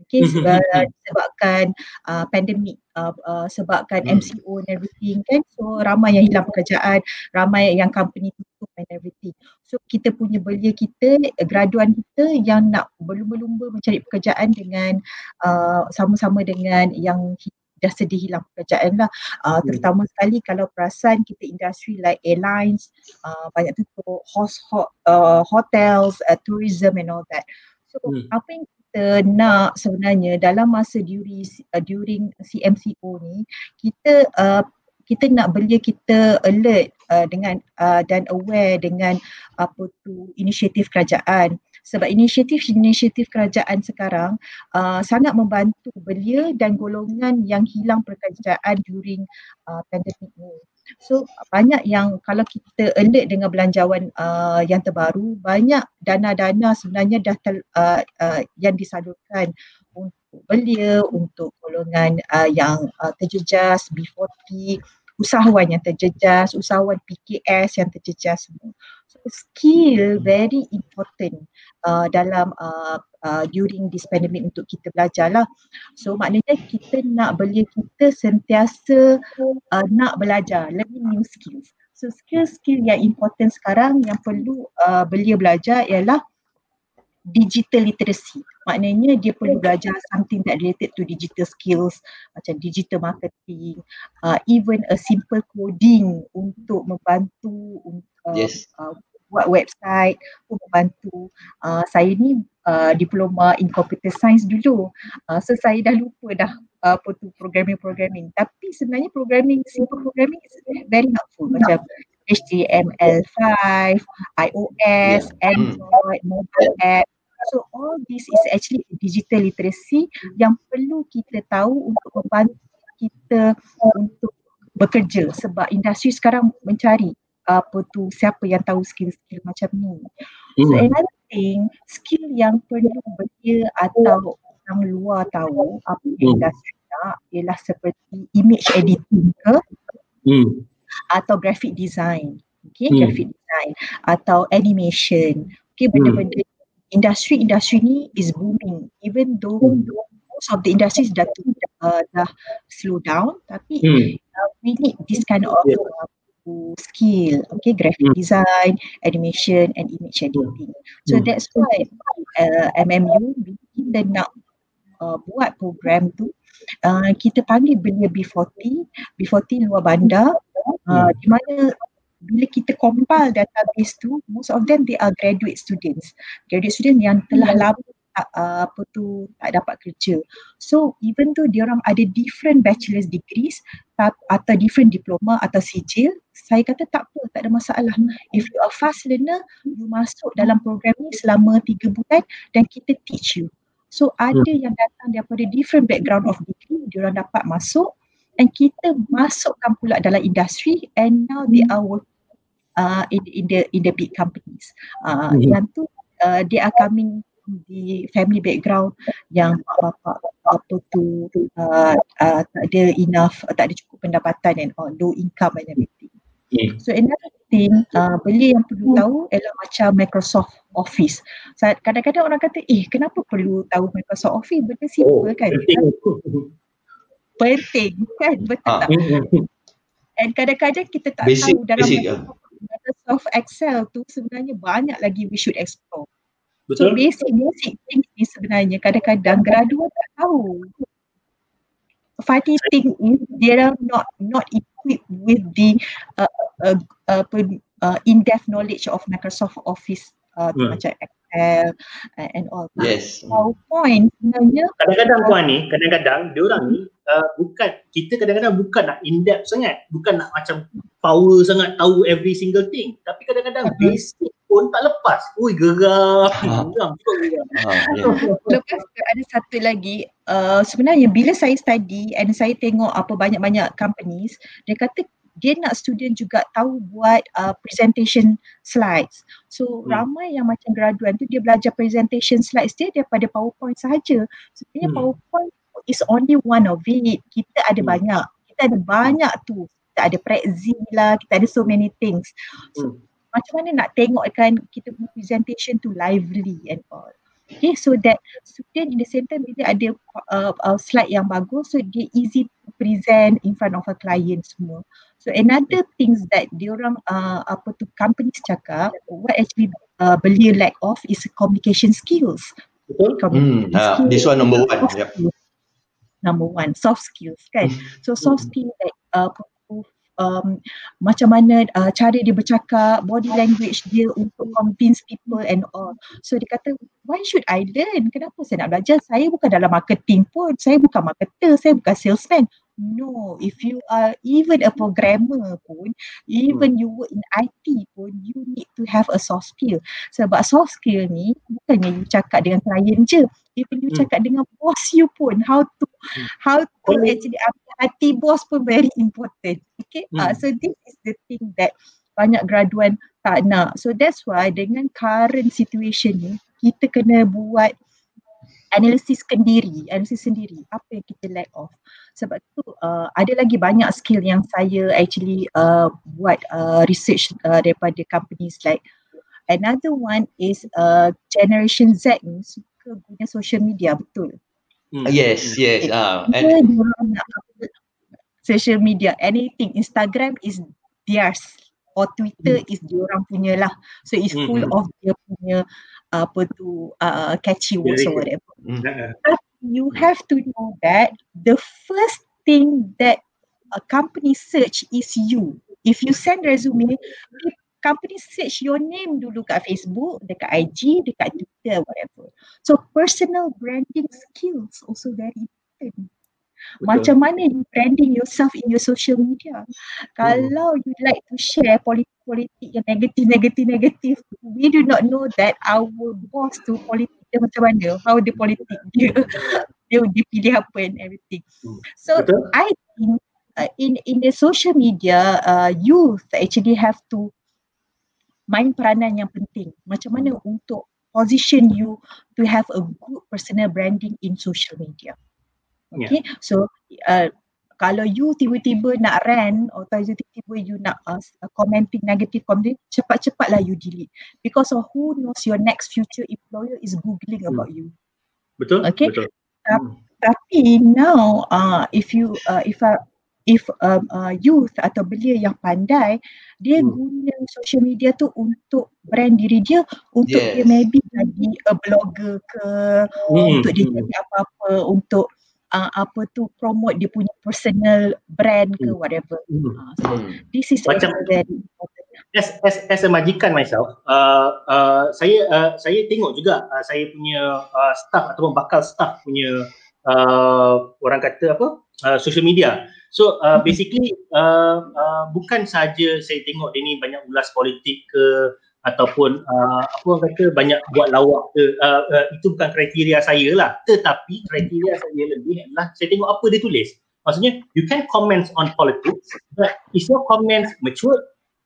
[SPEAKER 3] okay, sebab, sebabkan uh, pandemik uh, uh, sebabkan hmm. MCO and everything kan so ramai yang hilang pekerjaan ramai yang company and everything. So kita punya belia kita graduan kita yang nak berlumba-lumba mencari pekerjaan dengan uh, sama-sama dengan yang dah sedia hilang pekerjaan lah. Uh, terutama sekali kalau perasan kita industri like airlines uh, banyak tutup host, ho- uh, hotels uh, tourism and all that. So hmm. apa yang kita nak sebenarnya dalam masa during uh, during CMCO ni kita uh, kita nak belia kita alert uh, dengan uh, dan aware dengan apa tu inisiatif kerajaan sebab inisiatif-inisiatif kerajaan sekarang uh, sangat membantu belia dan golongan yang hilang pekerjaan during uh, pandemik ni. So banyak yang kalau kita alert dengan belanjawan uh, yang terbaru, banyak dana-dana sebenarnya dah ter, uh, uh, yang disalurkan belia, untuk golongan uh, yang uh, terjejas, B40, usahawan yang terjejas, usahawan PKS yang terjejas semua. So skill very important uh, dalam uh, uh, during this pandemic untuk kita belajar lah. So maknanya kita nak belia kita sentiasa uh, nak belajar, learning new skills. So skill-skill yang important sekarang yang perlu uh, belia belajar ialah digital literacy. Maknanya dia perlu belajar something that related to digital skills macam digital marketing, uh, even a simple coding untuk membantu uh, yes. uh, buat website pun membantu. Uh, saya ni uh, diploma in computer science dulu. Uh, so saya dah lupa dah uh, apa tu programming-programming. Tapi sebenarnya programming, simple programming is very helpful. Macam HTML5, iOS, yeah. Android, mobile app. This is actually digital literacy yang perlu kita tahu untuk membantu kita untuk bekerja sebab industri sekarang mencari apa tu siapa yang tahu skill-skill macam ni. So hmm. another thing, skill yang perlu bekerja atau orang luar tahu apa yang hmm. industri nak ialah seperti image editing ke hmm. atau graphic design. Okay, hmm. graphic design atau animation. Okay, benda-benda hmm industri-industri ni is booming even though hmm. most of the industries dah uh, dah slow down tapi hmm. uh, we need this kind of yeah. uh, skill okay graphic hmm. design animation and image editing so hmm. that's why uh, MMU kita nak uh, buat program tu uh, kita panggil belia B40 B40 luar bandar uh, di mana bila kita compile database tu most of them they are graduate students. Graduate student yang telah lama uh, apa tu tak dapat kerja. So even though dia orang ada different bachelor's degrees atau different diploma atau sijil saya kata tak apa tak ada masalah. If you are fast learner you masuk dalam program ni selama 3 bulan dan kita teach you. So ada hmm. yang datang daripada different background of degree dia orang dapat masuk and kita masukkan pula dalam industri and now they are working uh, in, in the in the big companies. Uh, mm-hmm. Yang tu uh, they are coming di family background yang bapa apa tu uh, uh, tak ada enough tak ada cukup pendapatan and all low income and everything. Mm. So another thing uh, beli yang perlu tahu ialah macam Microsoft Office. So, kadang-kadang orang kata eh kenapa perlu tahu Microsoft Office benda simple oh, kan? penting kan betul ha. tak and kadang-kadang kita tak basic, tahu dalam basic. Microsoft Excel tu sebenarnya banyak lagi we should explore betul so basic basic things ni sebenarnya kadang-kadang graduate tak tahu funny thing is they are not not equipped with the uh, uh, uh, uh, in-depth knowledge of Microsoft Office uh, hmm. macam Excel uh, and all.
[SPEAKER 4] Yes.
[SPEAKER 3] PowerPoint sebenarnya.
[SPEAKER 1] Kadang-kadang puan ni, kadang-kadang dia orang ni uh, bukan kita kadang-kadang bukan nak in depth sangat, bukan nak macam power sangat tahu every single thing, tapi kadang-kadang uh-huh. basic pun tak lepas. Ui geram. Geram.
[SPEAKER 3] Lepas tu ada satu lagi uh, sebenarnya bila saya study and saya tengok apa banyak-banyak companies dia kata dia nak student juga tahu buat uh, presentation slides. So hmm. ramai yang macam graduan tu dia belajar presentation slides dia daripada PowerPoint sahaja. Sebenarnya hmm. PowerPoint is only one of it. Kita ada hmm. banyak. Kita ada banyak tu. Kita ada Prezi lah, kita ada so many things. So hmm. macam mana nak tengok kan kita punya presentation tu lively and all. Okay, so that student in the same time bila ada uh, uh, slide yang bagus, so dia easy to present in front of a client semua. So another things that diorang uh, apa tu companies cakap what actually uh, belia lack of is communication skills.
[SPEAKER 4] Betul. Hmm. Uh, this one number one. Yep.
[SPEAKER 3] Number one soft skills kan. So soft skill like uh, um, macam mana uh, cara dia bercakap, body language dia untuk convince people and all. So dia kata, why should I learn? Kenapa saya nak belajar? Saya bukan dalam marketing pun. Saya bukan marketer, saya bukan salesman No, if you are even a programmer pun, even hmm. you work in IT pun, you need to have a soft skill. Sebab soft skill ni bukannya you cakap dengan klien je, even you hmm. cakap dengan boss you pun, how to hmm. how to oh. actually ambil hati boss pun very important. Okay, hmm. uh, so this is the thing that banyak graduan tak nak. So that's why dengan current situation ni, kita kena buat analisis sendiri, analisis sendiri apa yang kita lack of. Sebab tu uh, ada lagi banyak skill yang saya actually uh, buat uh, research uh, daripada companies like another one is uh, generation Z ni suka guna social media betul.
[SPEAKER 4] Hmm. Yes, yes. Ah, uh,
[SPEAKER 3] and social media anything Instagram is theirs or Twitter hmm. is diorang punya lah. So it's full hmm. of dia punya apa tu uh, catchy words or whatever. Mm-hmm. But you have to know that the first thing that a company search is you. If you send resume, company search your name dulu kat Facebook, dekat IG, dekat Twitter, whatever. So personal branding skills also very important. Betul. Macam mana you branding yourself in your social media? Hmm. Kalau you like to share politik-politik yang negatif, negatif, negatif, we do not know that our boss tu politik dia macam mana, how the politik dia, dia, dia pilih apa and everything. Hmm. So Betul. I think uh, in in the social media, uh, youth actually have to main peranan yang penting. Macam mana hmm. untuk position you to have a good personal branding in social media. Okay, yeah. so uh, kalau you tiba-tiba nak rant atau tiba-tiba you nak uh, commenting negative comment, cepat-cepatlah you delete. Because of who knows your next future employer is googling hmm. about you.
[SPEAKER 1] Betul,
[SPEAKER 3] okay?
[SPEAKER 1] betul.
[SPEAKER 3] Hmm. Tapi now, uh, if you, uh, if uh, if um, uh, youth atau belia yang pandai, dia hmm. guna social media tu untuk brand diri dia, untuk yes. dia maybe jadi a blogger ke, hmm. untuk dia hmm. jadi apa-apa, untuk uh, apa tu promote dia punya personal brand ke hmm. whatever. Uh, so hmm. this is
[SPEAKER 1] macam very important. As, as, as a majikan myself, uh, uh, saya uh, saya tengok juga uh, saya punya uh, staff ataupun bakal staff punya uh, orang kata apa uh, social media. So uh, basically uh, uh, bukan saja saya tengok dia ni banyak ulas politik ke ataupun uh, apa orang kata banyak buat lawak ke uh, uh, itu bukan kriteria saya lah. Tetapi kriteria saya lebih adalah saya tengok apa dia tulis. Maksudnya you can comment on politics but is your comments mature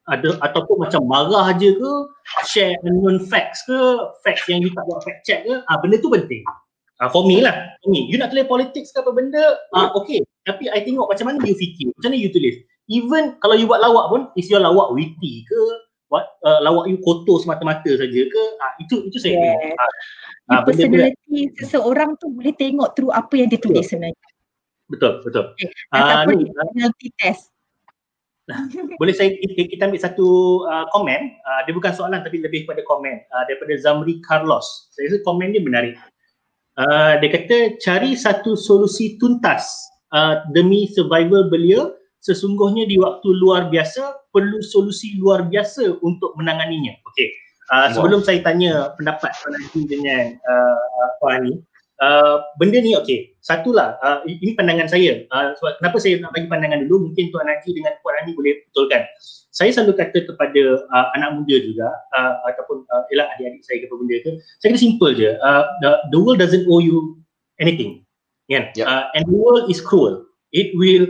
[SPEAKER 1] ada ataupun macam marah aja ke share unknown facts ke facts yang you tak buat fact check ke ah benda tu penting. Ah for me lah. For me. You nak tulis politics ke apa benda ah okay. Tapi I tengok macam mana you fikir macam mana you tulis. Even kalau you buat lawak pun is your lawak witty ke uh, lawak you kotor semata-mata saja ke? Uh, itu itu saya
[SPEAKER 3] yeah. uh, uh, personality benda seseorang tu boleh tengok through apa yang dia tulis sebenarnya.
[SPEAKER 1] Betul betul.
[SPEAKER 3] Okay. uh, ni personality uh, test.
[SPEAKER 1] Boleh saya kita, kita ambil satu uh, komen? Uh, dia bukan soalan tapi lebih pada komen. Uh, daripada Zamri Carlos. Saya rasa komen dia menarik. Uh, dia kata cari satu solusi tuntas uh, demi survival belia sesungguhnya di waktu luar biasa perlu solusi luar biasa untuk menanganinya. Okey. Uh, sebelum wow. saya tanya pendapat Puan Haji dengan uh, Puan Ani, uh, benda ni okey. Satulah, uh, ini pandangan saya. Uh, sebab kenapa saya nak bagi pandangan dulu, mungkin Tuan Haji dengan Puan Ani boleh betulkan. Saya selalu kata kepada uh, anak muda juga, uh, ataupun uh, ialah adik-adik saya ke apa benda ke, saya kata simple je. Uh, the, the world doesn't owe you anything. Kan? Yep. Uh, and the world is cruel. It will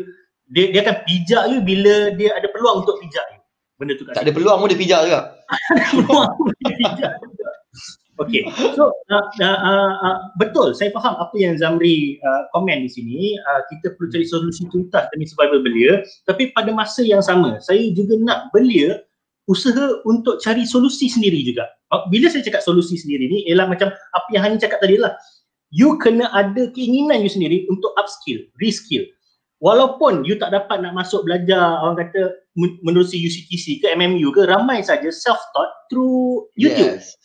[SPEAKER 1] dia dia akan pijak you bila dia ada peluang untuk pijak you.
[SPEAKER 4] Benda tu tak ada peluang pun dia pijak juga. ada peluang pun dia
[SPEAKER 1] pijak. Okay, so uh, uh, uh, uh, betul saya faham apa yang Zamri uh, komen di sini uh, kita perlu cari solusi tuntas demi survival belia tapi pada masa yang sama saya juga nak belia usaha untuk cari solusi sendiri juga uh, bila saya cakap solusi sendiri ni ialah macam apa yang Hani cakap tadi lah you kena ada keinginan you sendiri untuk upskill, reskill walaupun you tak dapat nak masuk belajar orang kata menerusi UCTC ke MMU ke ramai saja self taught through YouTube. Yes.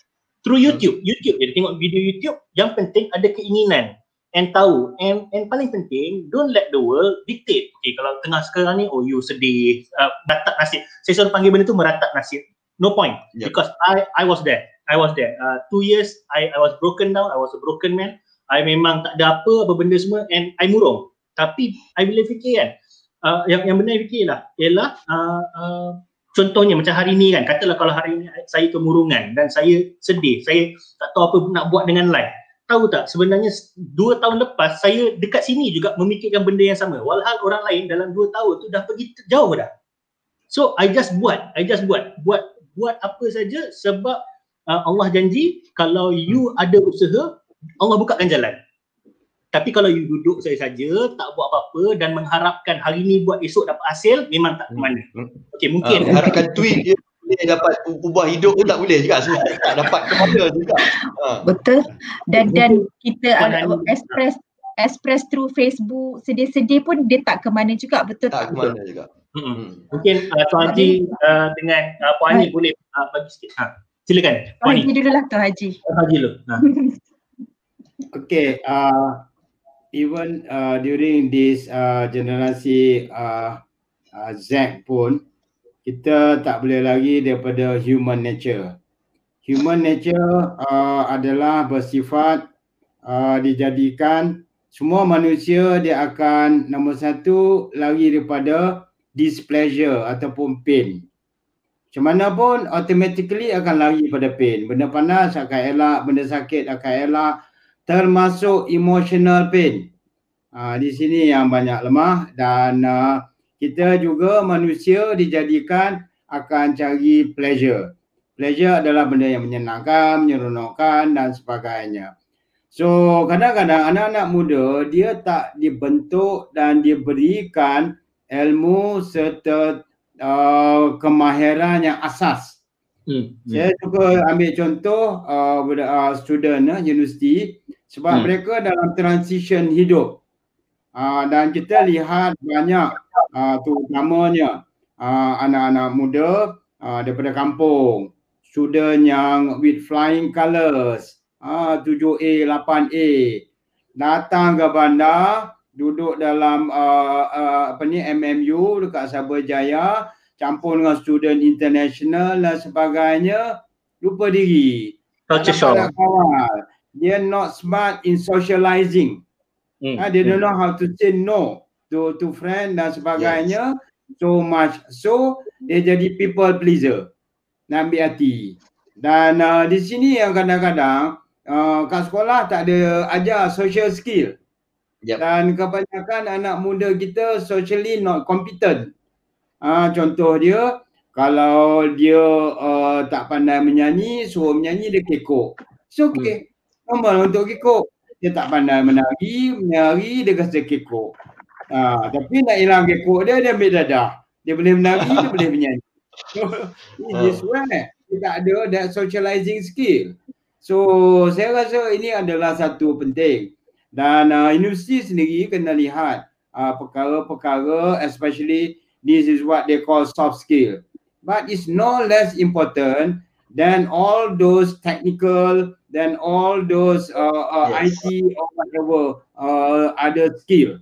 [SPEAKER 1] through YouTube. YouTube jadi tengok video YouTube yang penting ada keinginan and tahu. And and paling penting don't let the world dictate. Okay kalau tengah sekarang ni oh you sedih uh, meratak nasib. Saya selalu panggil benda tu meratak nasib. No point. Yep. because I I was there. I was there. Uh, two years I I was broken down. I was a broken man. I memang tak ada apa apa benda semua and I murung Tapi I bila fikir kan, uh, yang yang benar fikir lah ialah uh, uh, contohnya macam hari ni kan, katalah kalau hari ni saya kemurungan dan saya sedih, saya tak tahu apa nak buat dengan life. Tahu tak sebenarnya dua tahun lepas saya dekat sini juga memikirkan benda yang sama. Walhal orang lain dalam dua tahun tu dah pergi jauh dah. So I just buat, I just buat, buat buat apa saja sebab uh, Allah janji kalau you ada usaha Allah bukakan jalan. Tapi kalau you duduk saja-saja, tak buat apa-apa dan mengharapkan hari ni buat esok dapat hasil, memang tak ke mana. Hmm. Okey, mungkin.
[SPEAKER 4] Uh, harapkan tweet dia boleh dapat ubah hidup pun tak boleh juga. Sebab tak dapat ke mana juga.
[SPEAKER 3] Uh. Betul. Dan dan kita uh, express express through Facebook sedih-sedih pun dia tak ke mana juga. Betul
[SPEAKER 4] tak? Tak ke mana juga.
[SPEAKER 1] Hmm. Mungkin uh, Tuan Haji uh, dengan uh, Puan Haji boleh uh, bagi sikit. Ha. Silakan.
[SPEAKER 3] Puan Haji dulu lah Tuan Haji.
[SPEAKER 1] Tuan Haji dulu. Ha.
[SPEAKER 2] Okay, uh, even uh, during this uh, generasi uh, uh, Z pun kita tak boleh lagi daripada human nature. Human nature uh, adalah bersifat uh, dijadikan semua manusia dia akan nombor satu lagi daripada displeasure ataupun pain. Macam mana pun automatically akan lari pada pain. Benda panas akan elak, benda sakit akan elak, termasuk emotional pain. Ha, di sini yang banyak lemah dan uh, kita juga manusia dijadikan akan cari pleasure. Pleasure adalah benda yang menyenangkan, menyeronokkan dan sebagainya. So kadang-kadang anak-anak muda dia tak dibentuk dan diberikan ilmu serta uh, kemahiran yang asas. Hmm. Saya suka ambil contoh uh, uh, student uh, universiti sebab hmm. mereka dalam transition hidup. Uh, dan kita lihat banyak uh, terutamanya uh, anak-anak muda uh, daripada kampung. Student yang with flying colours uh, 7A 8A datang ke bandar duduk dalam uh, uh, apa ni MMU dekat Sabah Jaya campur dengan student international dan sebagainya lupa diri.
[SPEAKER 1] Culture shock
[SPEAKER 2] dia not smart in socializing. Hmm. Ha, dia hmm. don't know how to say no to to friend dan sebagainya. Yes. So much. So dia jadi people pleaser. Nak ambil hati. Dan uh, di sini yang kadang-kadang uh, kat sekolah tak ada ajar social skill. Yep. Dan kebanyakan anak muda kita socially not competent. Uh, contoh dia, kalau dia uh, tak pandai menyanyi, suruh menyanyi dia kekok. So okay. Hmm normal untuk kekok. Dia tak pandai menari, menari dia kata kekok. Ha, tapi nak hilang kekok dia, dia ambil dadah. Dia boleh menari, dia boleh menyanyi. So, this one eh. Dia tak ada that socializing skill. So, saya rasa ini adalah satu penting. Dan uh, universiti sendiri kena lihat uh, perkara-perkara especially this is what they call soft skill. But it's no less important than all those technical then all those uh, uh, yes. IT or whatever uh, other skill.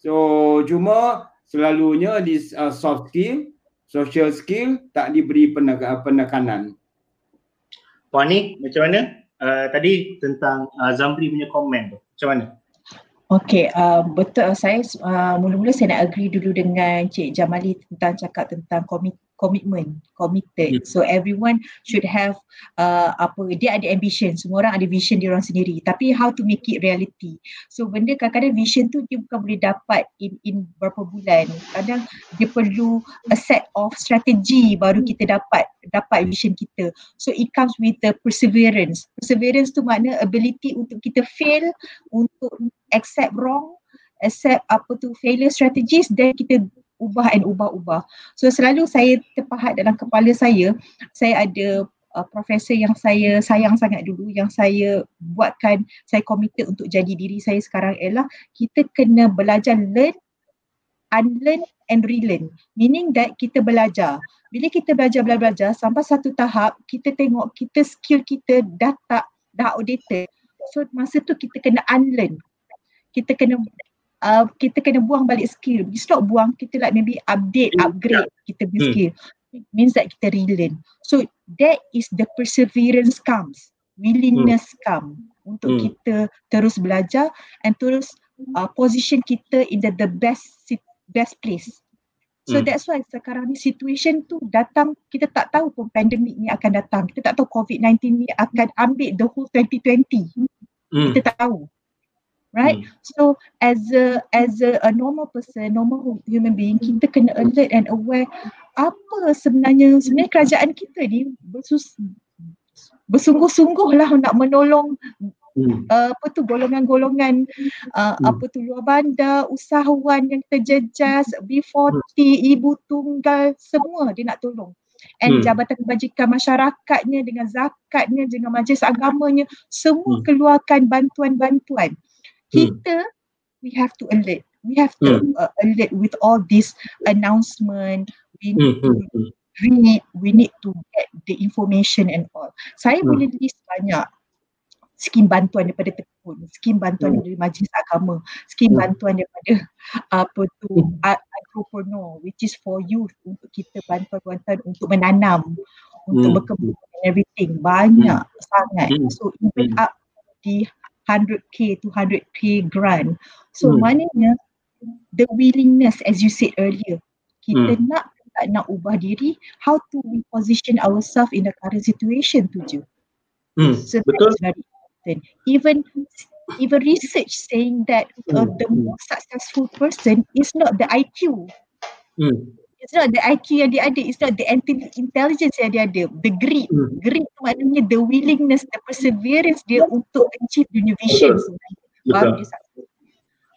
[SPEAKER 2] So cuma selalunya this uh, soft skill, social skill tak diberi penekanan.
[SPEAKER 1] Puan ni macam mana? Uh, tadi tentang uh, Zamri punya komen tu. Macam mana?
[SPEAKER 3] Okay, uh, betul saya uh, mula-mula saya nak agree dulu dengan Cik Jamali tentang cakap tentang komit commitment, committed. So everyone should have uh, apa dia ada ambition, semua orang ada vision dia orang sendiri. Tapi how to make it reality. So benda kadang-kadang vision tu dia bukan boleh dapat in in berapa bulan. Kadang dia perlu a set of strategy baru kita dapat dapat vision kita. So it comes with the perseverance. Perseverance tu makna ability untuk kita fail, untuk accept wrong, accept apa tu failure strategies dan kita ubah and ubah-ubah. So selalu saya terpahat dalam kepala saya, saya ada uh, profesor yang saya sayang sangat dulu yang saya buatkan saya committed untuk jadi diri saya sekarang ialah kita kena belajar learn unlearn and relearn. Meaning that kita belajar. Bila kita belajar belajar sampai satu tahap kita tengok kita skill kita dah tak dah outdated. So masa tu kita kena unlearn. Kita kena uh, kita kena buang balik skill. It's not buang, kita like maybe update, hmm. upgrade kita punya hmm. skill. It means that kita relearn. So that is the perseverance comes. Willingness hmm. come untuk hmm. kita terus belajar and terus uh, position kita in the the best best place. So hmm. that's why sekarang ni situation tu datang kita tak tahu pun pandemik ni akan datang. Kita tak tahu COVID-19 ni akan ambil the whole 2020. Hmm. Kita tak tahu. Right? Hmm. So as a as a, a normal person, normal human being, kita kena alert and aware apa sebenarnya sebenarnya kerajaan kita ni bersus bersungguh-sungguh lah nak menolong hmm. uh, apa tu golongan-golongan uh, hmm. apa tu luar bandar, usahawan yang terjejas, B40, hmm. ibu tunggal, semua dia nak tolong. And hmm. jabatan kebajikan masyarakatnya dengan zakatnya, dengan majlis agamanya, semua hmm. keluarkan bantuan-bantuan. Hmm. Kita, we have to alert. We have to hmm. uh, alert with all this announcement. We need hmm. to read, we need to get the information and all. Saya hmm. boleh list banyak skim bantuan daripada tekun, skim bantuan hmm. daripada majlis agama, skim hmm. bantuan daripada apa tu hmm. agropreneur which is for youth untuk kita bantuan-bantuan untuk menanam, untuk hmm. berkebun and everything. Banyak hmm. sangat. Hmm. So even hmm. up di 100k to 100k grant. So hmm. maknanya the willingness as you said earlier, kita hmm. nak tak nak ubah diri, how to we position ourselves in the current situation tu je.
[SPEAKER 1] Hmm, so betul. Very
[SPEAKER 3] person. Even even research saying that uh, the hmm. most successful person is not the IQ. Hmm. It's not the IQ yang dia ada. It's not the intelligence yang dia ada. The grit. Hmm. Grit tu maknanya the willingness, the perseverance dia untuk achieve the new vision.
[SPEAKER 1] Betul. Betul.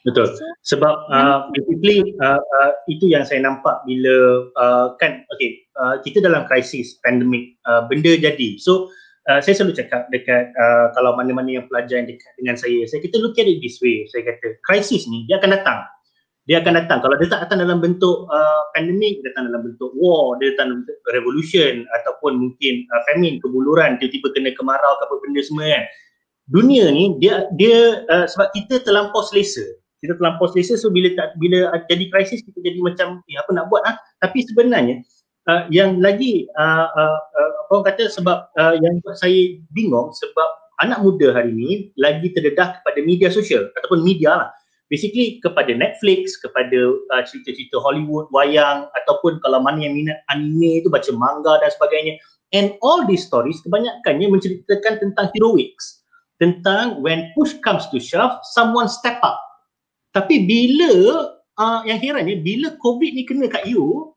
[SPEAKER 1] Betul. Sebab uh, basically uh, uh, itu yang saya nampak bila uh, kan okay uh, kita dalam krisis pandemik uh, benda jadi. So uh, saya selalu cakap dekat uh, kalau mana-mana yang pelajar yang dekat dengan saya, saya kita look at it this way, saya kata krisis ni dia akan datang. Dia akan datang. Kalau dia tak datang dalam bentuk uh, pandemik, dia datang dalam bentuk war, dia datang dalam bentuk revolution ataupun mungkin uh, famine, kebuluran, tiba-tiba kena kemarau ke apa benda semua kan. Dunia ni dia dia uh, sebab kita terlampau selesa. Kita terlampau selesa so bila tak bila jadi krisis kita jadi macam eh, apa nak buat ah. Tapi sebenarnya uh, yang lagi uh, uh, uh, orang kata sebab uh, yang buat saya bingung sebab anak muda hari ini lagi terdedah kepada media sosial ataupun media lah. Basically kepada Netflix, kepada uh, cerita-cerita Hollywood, wayang ataupun kalau mana yang minat anime itu baca manga dan sebagainya. And all these stories kebanyakannya menceritakan tentang heroics. Tentang when push comes to shove, someone step up. Tapi bila uh, yang herannya bila COVID ni kena kat you,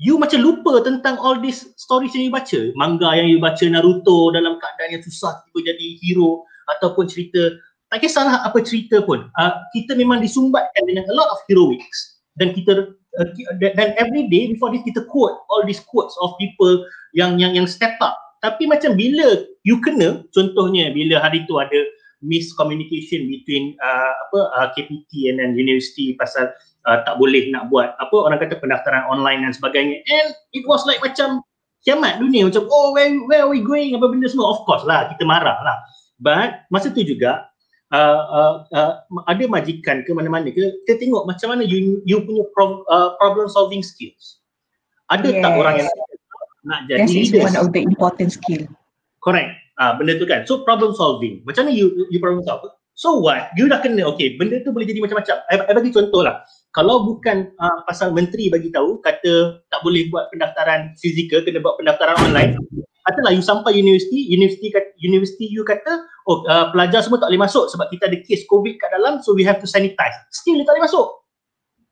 [SPEAKER 1] you macam lupa tentang all these stories yang you baca. Manga yang you baca Naruto dalam keadaan yang susah tiba jadi hero ataupun cerita tak kisahlah apa cerita pun. Uh, kita memang disumbatkan dengan a lot of heroics. Dan kita uh, dan every day before this kita quote all these quotes of people yang yang yang step up. Tapi macam bila you kena contohnya bila hari tu ada miscommunication between uh, apa uh, KPT and then university pasal uh, tak boleh nak buat apa orang kata pendaftaran online dan sebagainya. And it was like macam kiamat dunia. Macam oh where where are we going? Apa benda semua. Of course lah kita marah lah. But masa tu juga uh, uh, uh, ada majikan ke mana-mana ke kita tengok macam mana you you punya pro, uh, problem solving skills. Ada yes. tak orang yang nak jadi
[SPEAKER 3] leader one of the important skill.
[SPEAKER 1] Correct. Ah uh, benda tu kan. So problem solving. Macam mana you you problem solve? So what? You dah kena okay benda tu boleh jadi macam-macam. I, I bagi contoh lah. Kalau bukan uh, pasal menteri bagi tahu kata tak boleh buat pendaftaran fizikal kena buat pendaftaran online. Katalah you sampai universiti universiti universiti you kata oh uh, pelajar semua tak boleh masuk sebab kita ada kes covid kat dalam so we have to sanitize. Still tak boleh masuk.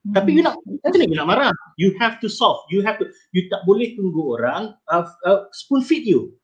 [SPEAKER 1] Hmm. tapi you nak macam mana you nak marah. You have to solve. You have to you tak boleh tunggu orang uh, uh, spoon feed you.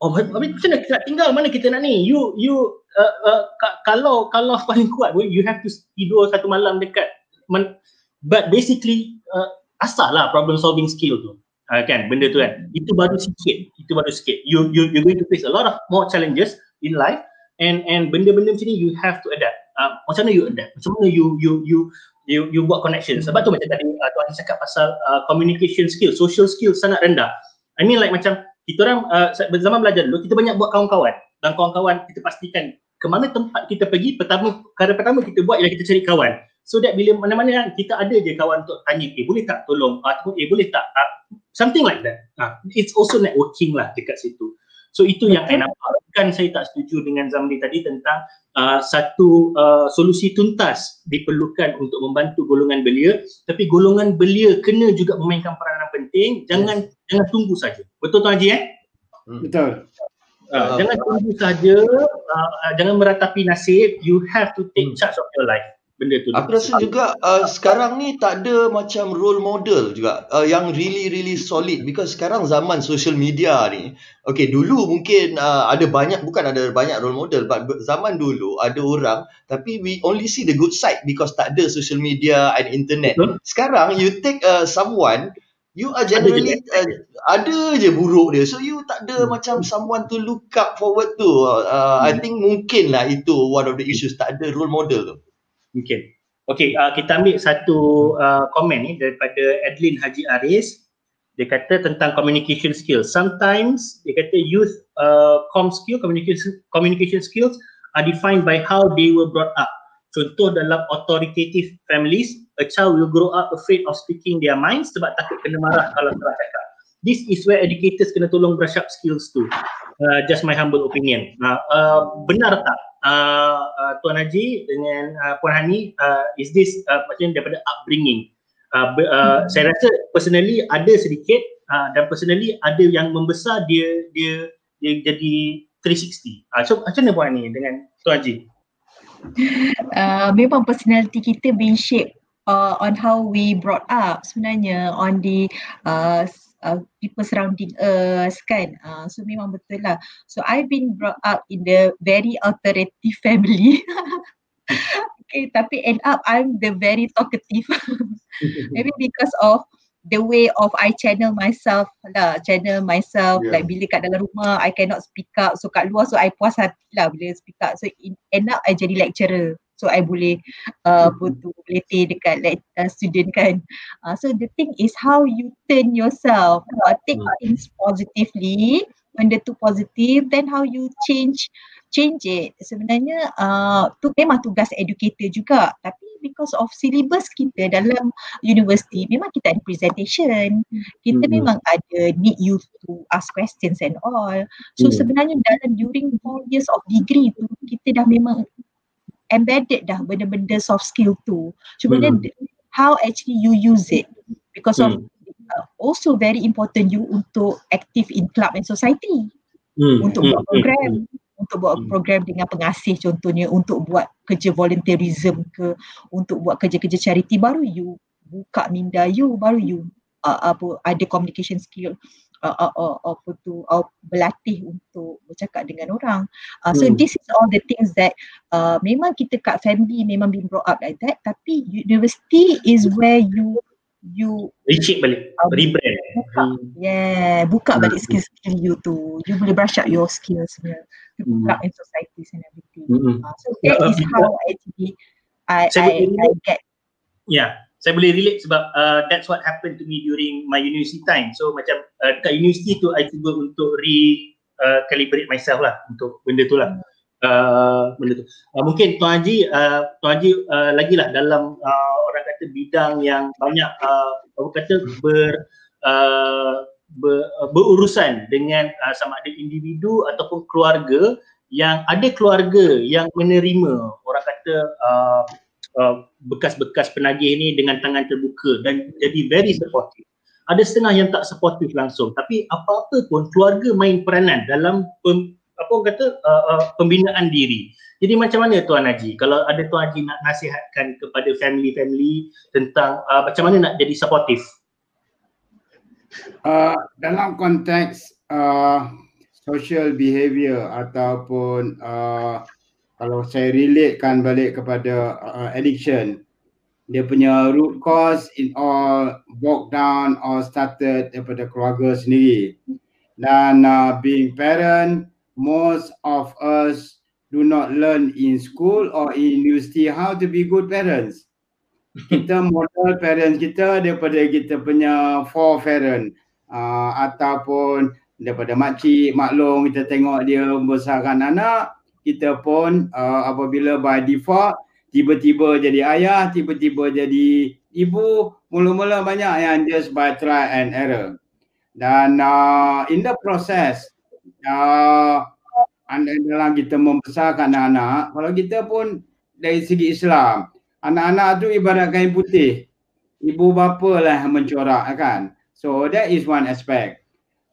[SPEAKER 1] Oh macam mana kita nak tinggal? Mana kita nak ni? You you uh, uh, kalau kalau paling kuat you have to tidur satu malam dekat men, but basically uh, asal lah problem solving skill tu uh, kan? Benda tu kan? Itu baru sikit. Itu baru sikit. You you you going to face a lot of more challenges in life and and benda-benda macam ni you have to adapt. Uh, macam mana you adapt? Macam mana you you you you you buat connection? Sebab tu macam tadi uh, tuan cakap pasal uh, communication skill. Social skill sangat rendah. I mean like macam kita orang uh, zaman belajar dulu kita banyak buat kawan-kawan. Dan kawan-kawan kita pastikan ke mana tempat kita pergi pertama kali pertama kita buat ialah kita cari kawan so that bila mana-mana kan kita ada je kawan untuk tanya eh boleh tak tolong ataupun eh boleh tak uh, something like that uh, it's also networking lah dekat situ So itu yang saya nampak. Bukan saya tak setuju dengan Zamri tadi tentang uh, satu uh, solusi tuntas diperlukan untuk membantu golongan belia tapi golongan belia kena juga memainkan peranan penting jangan yes. jangan tunggu saja. Betul Tuan Haji eh?
[SPEAKER 2] Hmm. Betul.
[SPEAKER 1] Uh, jangan tunggu saja, uh, uh, jangan meratapi nasib, you have to take hmm. charge of your life benda tu.
[SPEAKER 4] Aku rasa juga uh, sekarang ni tak ada macam role model juga uh, yang really really solid because sekarang zaman social media ni. Okay dulu mungkin uh, ada banyak bukan ada banyak role model but zaman dulu ada orang tapi we only see the good side because tak ada social media and internet. Betul. Sekarang you take uh, someone you are generally ada je, uh, ada je buruk dia so you tak ada hmm. macam someone to look up forward to uh, hmm. I think mungkin lah itu one of the issues tak ada role model tu
[SPEAKER 1] Mungkin. Okey, uh, kita ambil satu uh, komen ni daripada Adlin Haji Aris. Dia kata tentang communication skills. Sometimes dia kata youth uh, com skill, communication communication skills are defined by how they were brought up. Contoh dalam authoritative families, a child will grow up afraid of speaking their minds sebab takut kena marah kalau salah cakap. This is where educators kena tolong brush up skills tu. Uh, just my humble opinion. Uh, uh, benar tak uh, uh, Tuan Haji dengan uh, Puan Hani uh, is this uh, macam daripada upbringing uh, uh, hmm. saya rasa personally ada sedikit uh, dan personally ada yang membesar dia dia dia jadi 360 uh, so macam mana Puan Hani dengan Tuan Haji
[SPEAKER 3] uh, memang personality kita being shaped uh, on how we brought up sebenarnya on the uh, uh, people surrounding us kan? Uh, so memang betul lah. So I've been brought up in the very authoritative family. Okay tapi end up I'm the very talkative. Maybe because of the way of I channel myself lah. Channel myself yeah. like bila kat dalam rumah I cannot speak up. So kat luar so I puas hati lah bila speak up. So in, end up I jadi lecturer so I boleh uh, apa tu letih dekat uh, student kan. Uh, so the thing is how you turn yourself. Uh, take hmm. things positively benda tu positif then how you change change it. Sebenarnya uh, tu memang tugas educator juga. Tapi because of syllabus kita dalam university memang kita ada presentation. Kita mm-hmm. memang ada need you to ask questions and all. So mm. sebenarnya dalam during four years of degree tu kita dah memang embedded dah benda-benda soft skill tu. Cuma hmm. how actually you use it because hmm. of uh, also very important you untuk active in club and society. Hmm. Untuk hmm. buat program, hmm. untuk buat hmm. program dengan pengasih contohnya untuk buat kerja volunteerism ke, untuk buat kerja-kerja charity baru you buka minda you baru you uh, apa ada communication skill uh, uh, uh, apa tu uh, berlatih untuk bercakap dengan orang. Uh, so hmm. this is all the things that uh, memang kita kat family memang being brought up like that tapi university is where you you
[SPEAKER 1] reshape balik uh, rebrand
[SPEAKER 3] buka, hmm. yeah buka hmm. balik skill-skill you tu you boleh brush up your skills sebenarnya hmm. in societies and everything hmm. uh, so that uh, is how actually I, I, I get
[SPEAKER 1] yeah saya boleh relate sebab uh, that's what happened to me during my university time. So macam uh, kat university tu I cuba untuk re uh, calibrate myself lah untuk benda tu lah. Uh, benda tu. Uh, mungkin Tuan Haji, uh, Tuan Haji uh, lagi lah dalam uh, orang kata bidang yang banyak uh, apa kata ber uh, ber, uh, berurusan dengan uh, sama ada individu ataupun keluarga yang ada keluarga yang menerima orang kata uh, Uh, bekas-bekas penagih ni dengan tangan terbuka dan jadi very supportive. Ada setengah yang tak supportive langsung tapi apa-apa pun keluarga main peranan dalam pem, apa orang kata uh, uh, pembinaan diri. Jadi macam mana Tuan Haji kalau ada Tuan Haji nak nasihatkan kepada family-family tentang uh, macam mana nak jadi supportive?
[SPEAKER 2] Uh, dalam konteks uh, social behavior ataupun uh, kalau saya relatekan balik kepada uh, addiction dia punya root cause in all broke down or started daripada keluarga sendiri. Dan uh, being parent most of us do not learn in school or in university how to be good parents. Kita model parents kita daripada kita punya parent uh, ataupun daripada makcik, maklong kita tengok dia membesarkan anak kita pun uh, apabila by default tiba-tiba jadi ayah, tiba-tiba jadi ibu, mula-mula banyak yang just by try and error. Dan uh, in the process, uh, dalam kita membesarkan anak-anak, kalau kita pun dari segi Islam, anak-anak tu ibarat kain putih. Ibu bapa lah mencorak kan. So that is one aspect.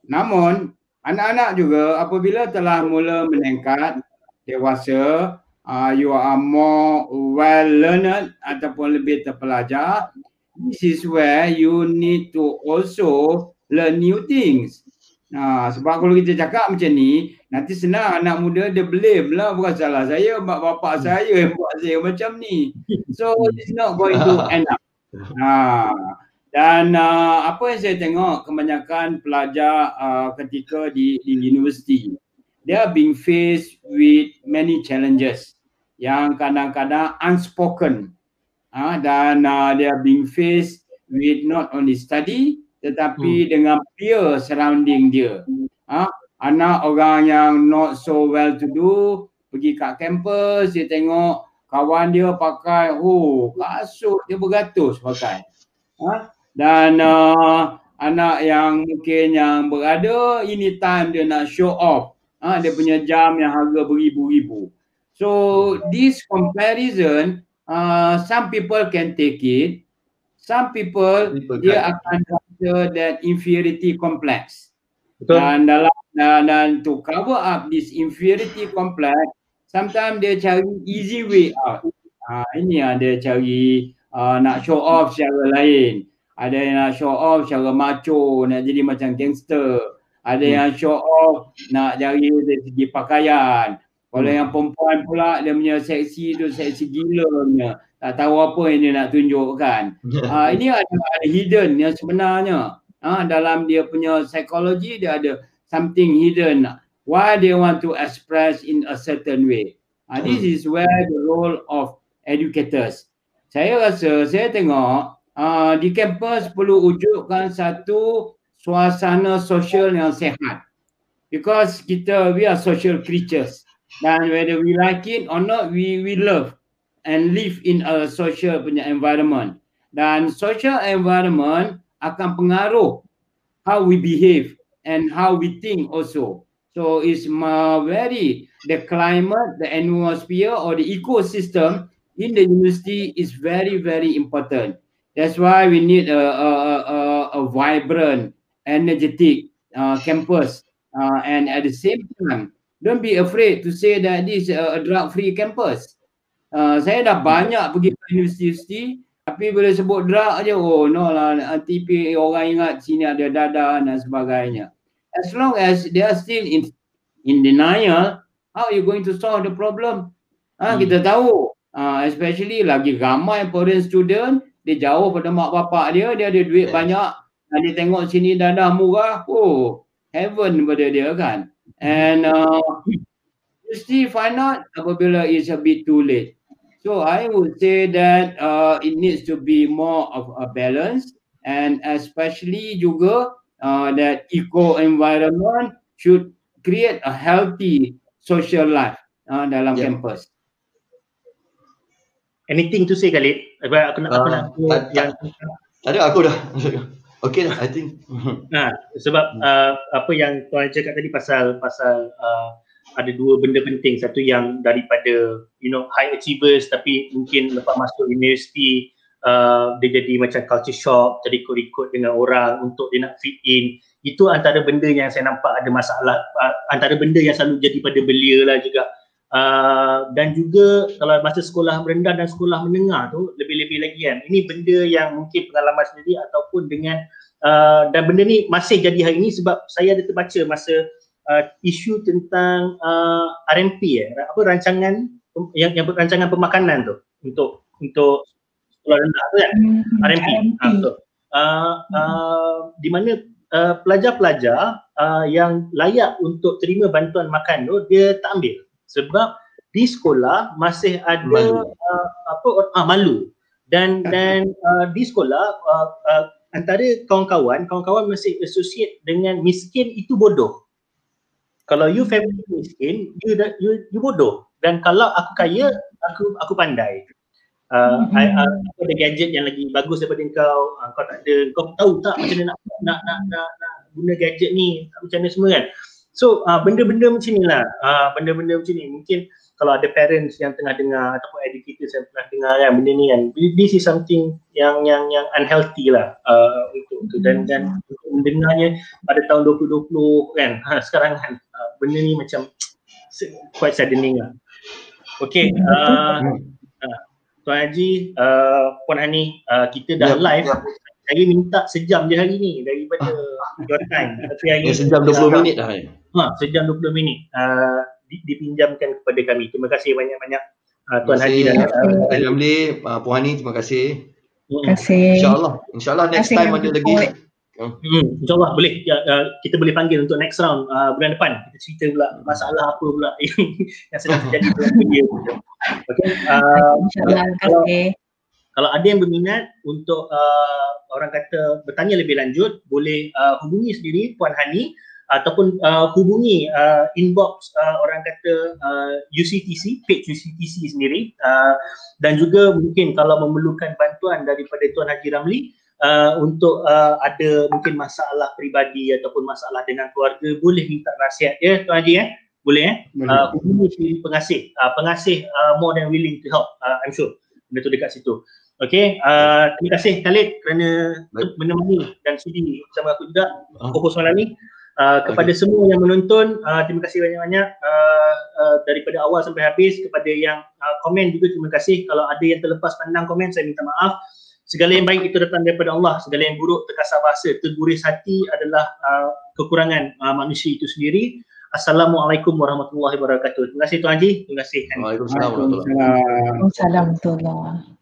[SPEAKER 2] Namun anak-anak juga apabila telah mula meningkat dewasa, uh, you are more well learned ataupun lebih terpelajar, this is where you need to also learn new things. Ha, sebab kalau kita cakap macam ni, nanti senang anak muda dia blame lah bukan salah saya, mak bapak saya yang buat saya macam ni. So it's not going to end up. Ha, dan uh, apa yang saya tengok kebanyakan pelajar uh, ketika di, di universiti, they are being faced with many challenges yang kadang-kadang unspoken. Ha, dan uh, they are being faced with not only study tetapi hmm. dengan peer surrounding dia. Ha? Anak orang yang not so well to do pergi kat kampus dia tengok kawan dia pakai oh kasut dia beratus pakai. Ha? Dan uh, anak yang mungkin yang berada ini time dia nak show off. Ha? dia punya jam yang harga beribu-ribu. So this comparison uh, some people can take it. Some people, people dia akan rasa that inferiority complex. Betul. Dan dalam dan, dan to cover up this inferiority complex, sometimes dia cari easy way out. Ha, ini yang dia cari uh, nak show off secara lain. Ada yang nak show off secara macho, nak jadi macam gangster. Ada hmm. yang show off nak dari segi pakaian. Kalau hmm. yang perempuan pula dia punya seksi tu seksi gila punya tak tahu apa yang dia nak tunjukkan. Uh, ini ada, ada hidden yang sebenarnya. Uh, dalam dia punya psikologi dia ada something hidden. Why they want to express in a certain way. Uh, this hmm. is where the role of educators. Saya rasa, saya tengok uh, di kampus perlu wujudkan satu suasana sosial yang sehat. Because kita, we are social creatures. Dan whether we like it or not, we we love and live in a social punya environment dan social environment akan pengaruh how we behave and how we think also so it's very the climate the atmosphere or the ecosystem in the university is very very important that's why we need a a a, a vibrant energetic uh, campus uh, and at the same time don't be afraid to say that this is a, a drug free campus Uh, saya dah banyak pergi ke universiti tapi bila sebut drug aja oh no lah TP orang ingat sini ada dada dan sebagainya. As long as they are still in in denial, how are you going to solve the problem? Ha, hmm. kita tahu uh, especially lagi ramai foreign student dia jauh pada mak bapak dia, dia ada duit yes. banyak dia tengok sini dadah murah, oh heaven pada dia kan. And uh, you still find out apabila it's a bit too late. So I would say that uh, it needs to be more of a balance and especially juga uh, that eco environment should create a healthy social life uh, dalam yeah. campus.
[SPEAKER 1] Anything to say Khalid? Aku nak uh, aku nak
[SPEAKER 4] uh, yang ada aku dah. Okay lah, I think.
[SPEAKER 1] Nah, sebab uh, apa yang tuan cakap tadi pasal pasal uh, ada dua benda penting. Satu yang daripada you know high achievers tapi mungkin lepas masuk universiti uh, dia jadi macam culture shock jadi ikut-ikut dengan orang untuk dia nak fit in. Itu antara benda yang saya nampak ada masalah uh, antara benda yang selalu jadi pada belia lah juga uh, dan juga kalau masa sekolah merendah dan sekolah menengah tu lebih-lebih lagi kan. Ini benda yang mungkin pengalaman sendiri ataupun dengan uh, dan benda ni masih jadi hari ini sebab saya ada terbaca masa uh, isu tentang uh, RMP eh. Apa rancangan yang yang rancangan pemakanan tu untuk untuk sekolah rendah tu kan. Hmm, RMP, RMP. Ha, betul. Uh, uh, di mana uh, pelajar-pelajar uh, yang layak untuk terima bantuan makan tu dia tak ambil sebab di sekolah masih ada malu. Uh, apa uh, malu. Dan dan uh, di sekolah uh, uh, antara kawan-kawan kawan-kawan masih associate dengan miskin itu bodoh. Kalau you family miskin you you you bodoh. Dan kalau aku kaya aku aku pandai. Uh, mm-hmm. I, uh, aku ada gadget yang lagi bagus daripada kau. Uh, kau tak ada. Kau tahu tak macam mana nak nak nak nak, nak guna gadget ni? Macam mana semua kan So uh, benda-benda macam ni lah, uh, benda-benda macam ni mungkin kalau ada parents yang tengah dengar ataupun educators yang tengah dengar kan benda ni kan this is something yang yang yang unhealthy lah uh, untuk untuk dan dan untuk mendengarnya pada tahun 2020 kan ha, sekarang kan uh, benda ni macam quite saddening lah. Okay, uh, uh, Tuan Haji, uh, Puan Hani, uh, kita dah yeah, live. Yeah. Saya minta sejam je hari ni daripada your time.
[SPEAKER 4] Tapi hari ya, sejam 20 minit dah.
[SPEAKER 1] Ha, sejam 20 minit uh, dipinjamkan kepada kami. Terima kasih banyak-banyak uh, Tuan Haji dan
[SPEAKER 4] uh, Hamli, uh, Puan Hani, terima kasih.
[SPEAKER 3] Terima kasih.
[SPEAKER 4] InsyaAllah. InsyaAllah next time ada lagi.
[SPEAKER 1] Hmm, InsyaAllah boleh ya, uh, kita boleh panggil untuk next round uh, bulan depan kita cerita pula masalah apa pula yang, yang sedang terjadi dalam media. Okay. Uh, InsyaAllah. Kalau, kalau ada yang berminat untuk uh, orang kata bertanya lebih lanjut boleh uh, hubungi sendiri Puan Hani ataupun uh, hubungi uh, inbox uh, orang kata uh, UCTC, page UCTC sendiri. Uh, dan juga mungkin kalau memerlukan bantuan daripada Tuan Haji Ramli uh, untuk uh, ada mungkin masalah peribadi ataupun masalah dengan keluarga boleh minta nasihat. Ya Tuan Haji eh boleh eh uh, hubungi si pengasih. Uh, pengasih uh, more than willing to help uh, I'm sure. Benda tu dekat situ. Okay, uh, terima kasih Khalid kerana menemani dan sudi bersama aku juga. Oh. malam ni. Uh, kepada okay. semua yang menonton, uh, terima kasih banyak-banyak. Uh, uh, daripada awal sampai habis. Kepada yang uh, komen juga terima kasih. Kalau ada yang terlepas pandang komen, saya minta maaf. Segala yang baik itu datang daripada Allah. Segala yang buruk terkasar bahasa terguris hati adalah uh, kekurangan uh, manusia itu sendiri. Assalamualaikum warahmatullahi wabarakatuh. Terima kasih Tuan Haji. Terima kasih
[SPEAKER 4] Waalaikumsalam warahmatullahi wabarakatuh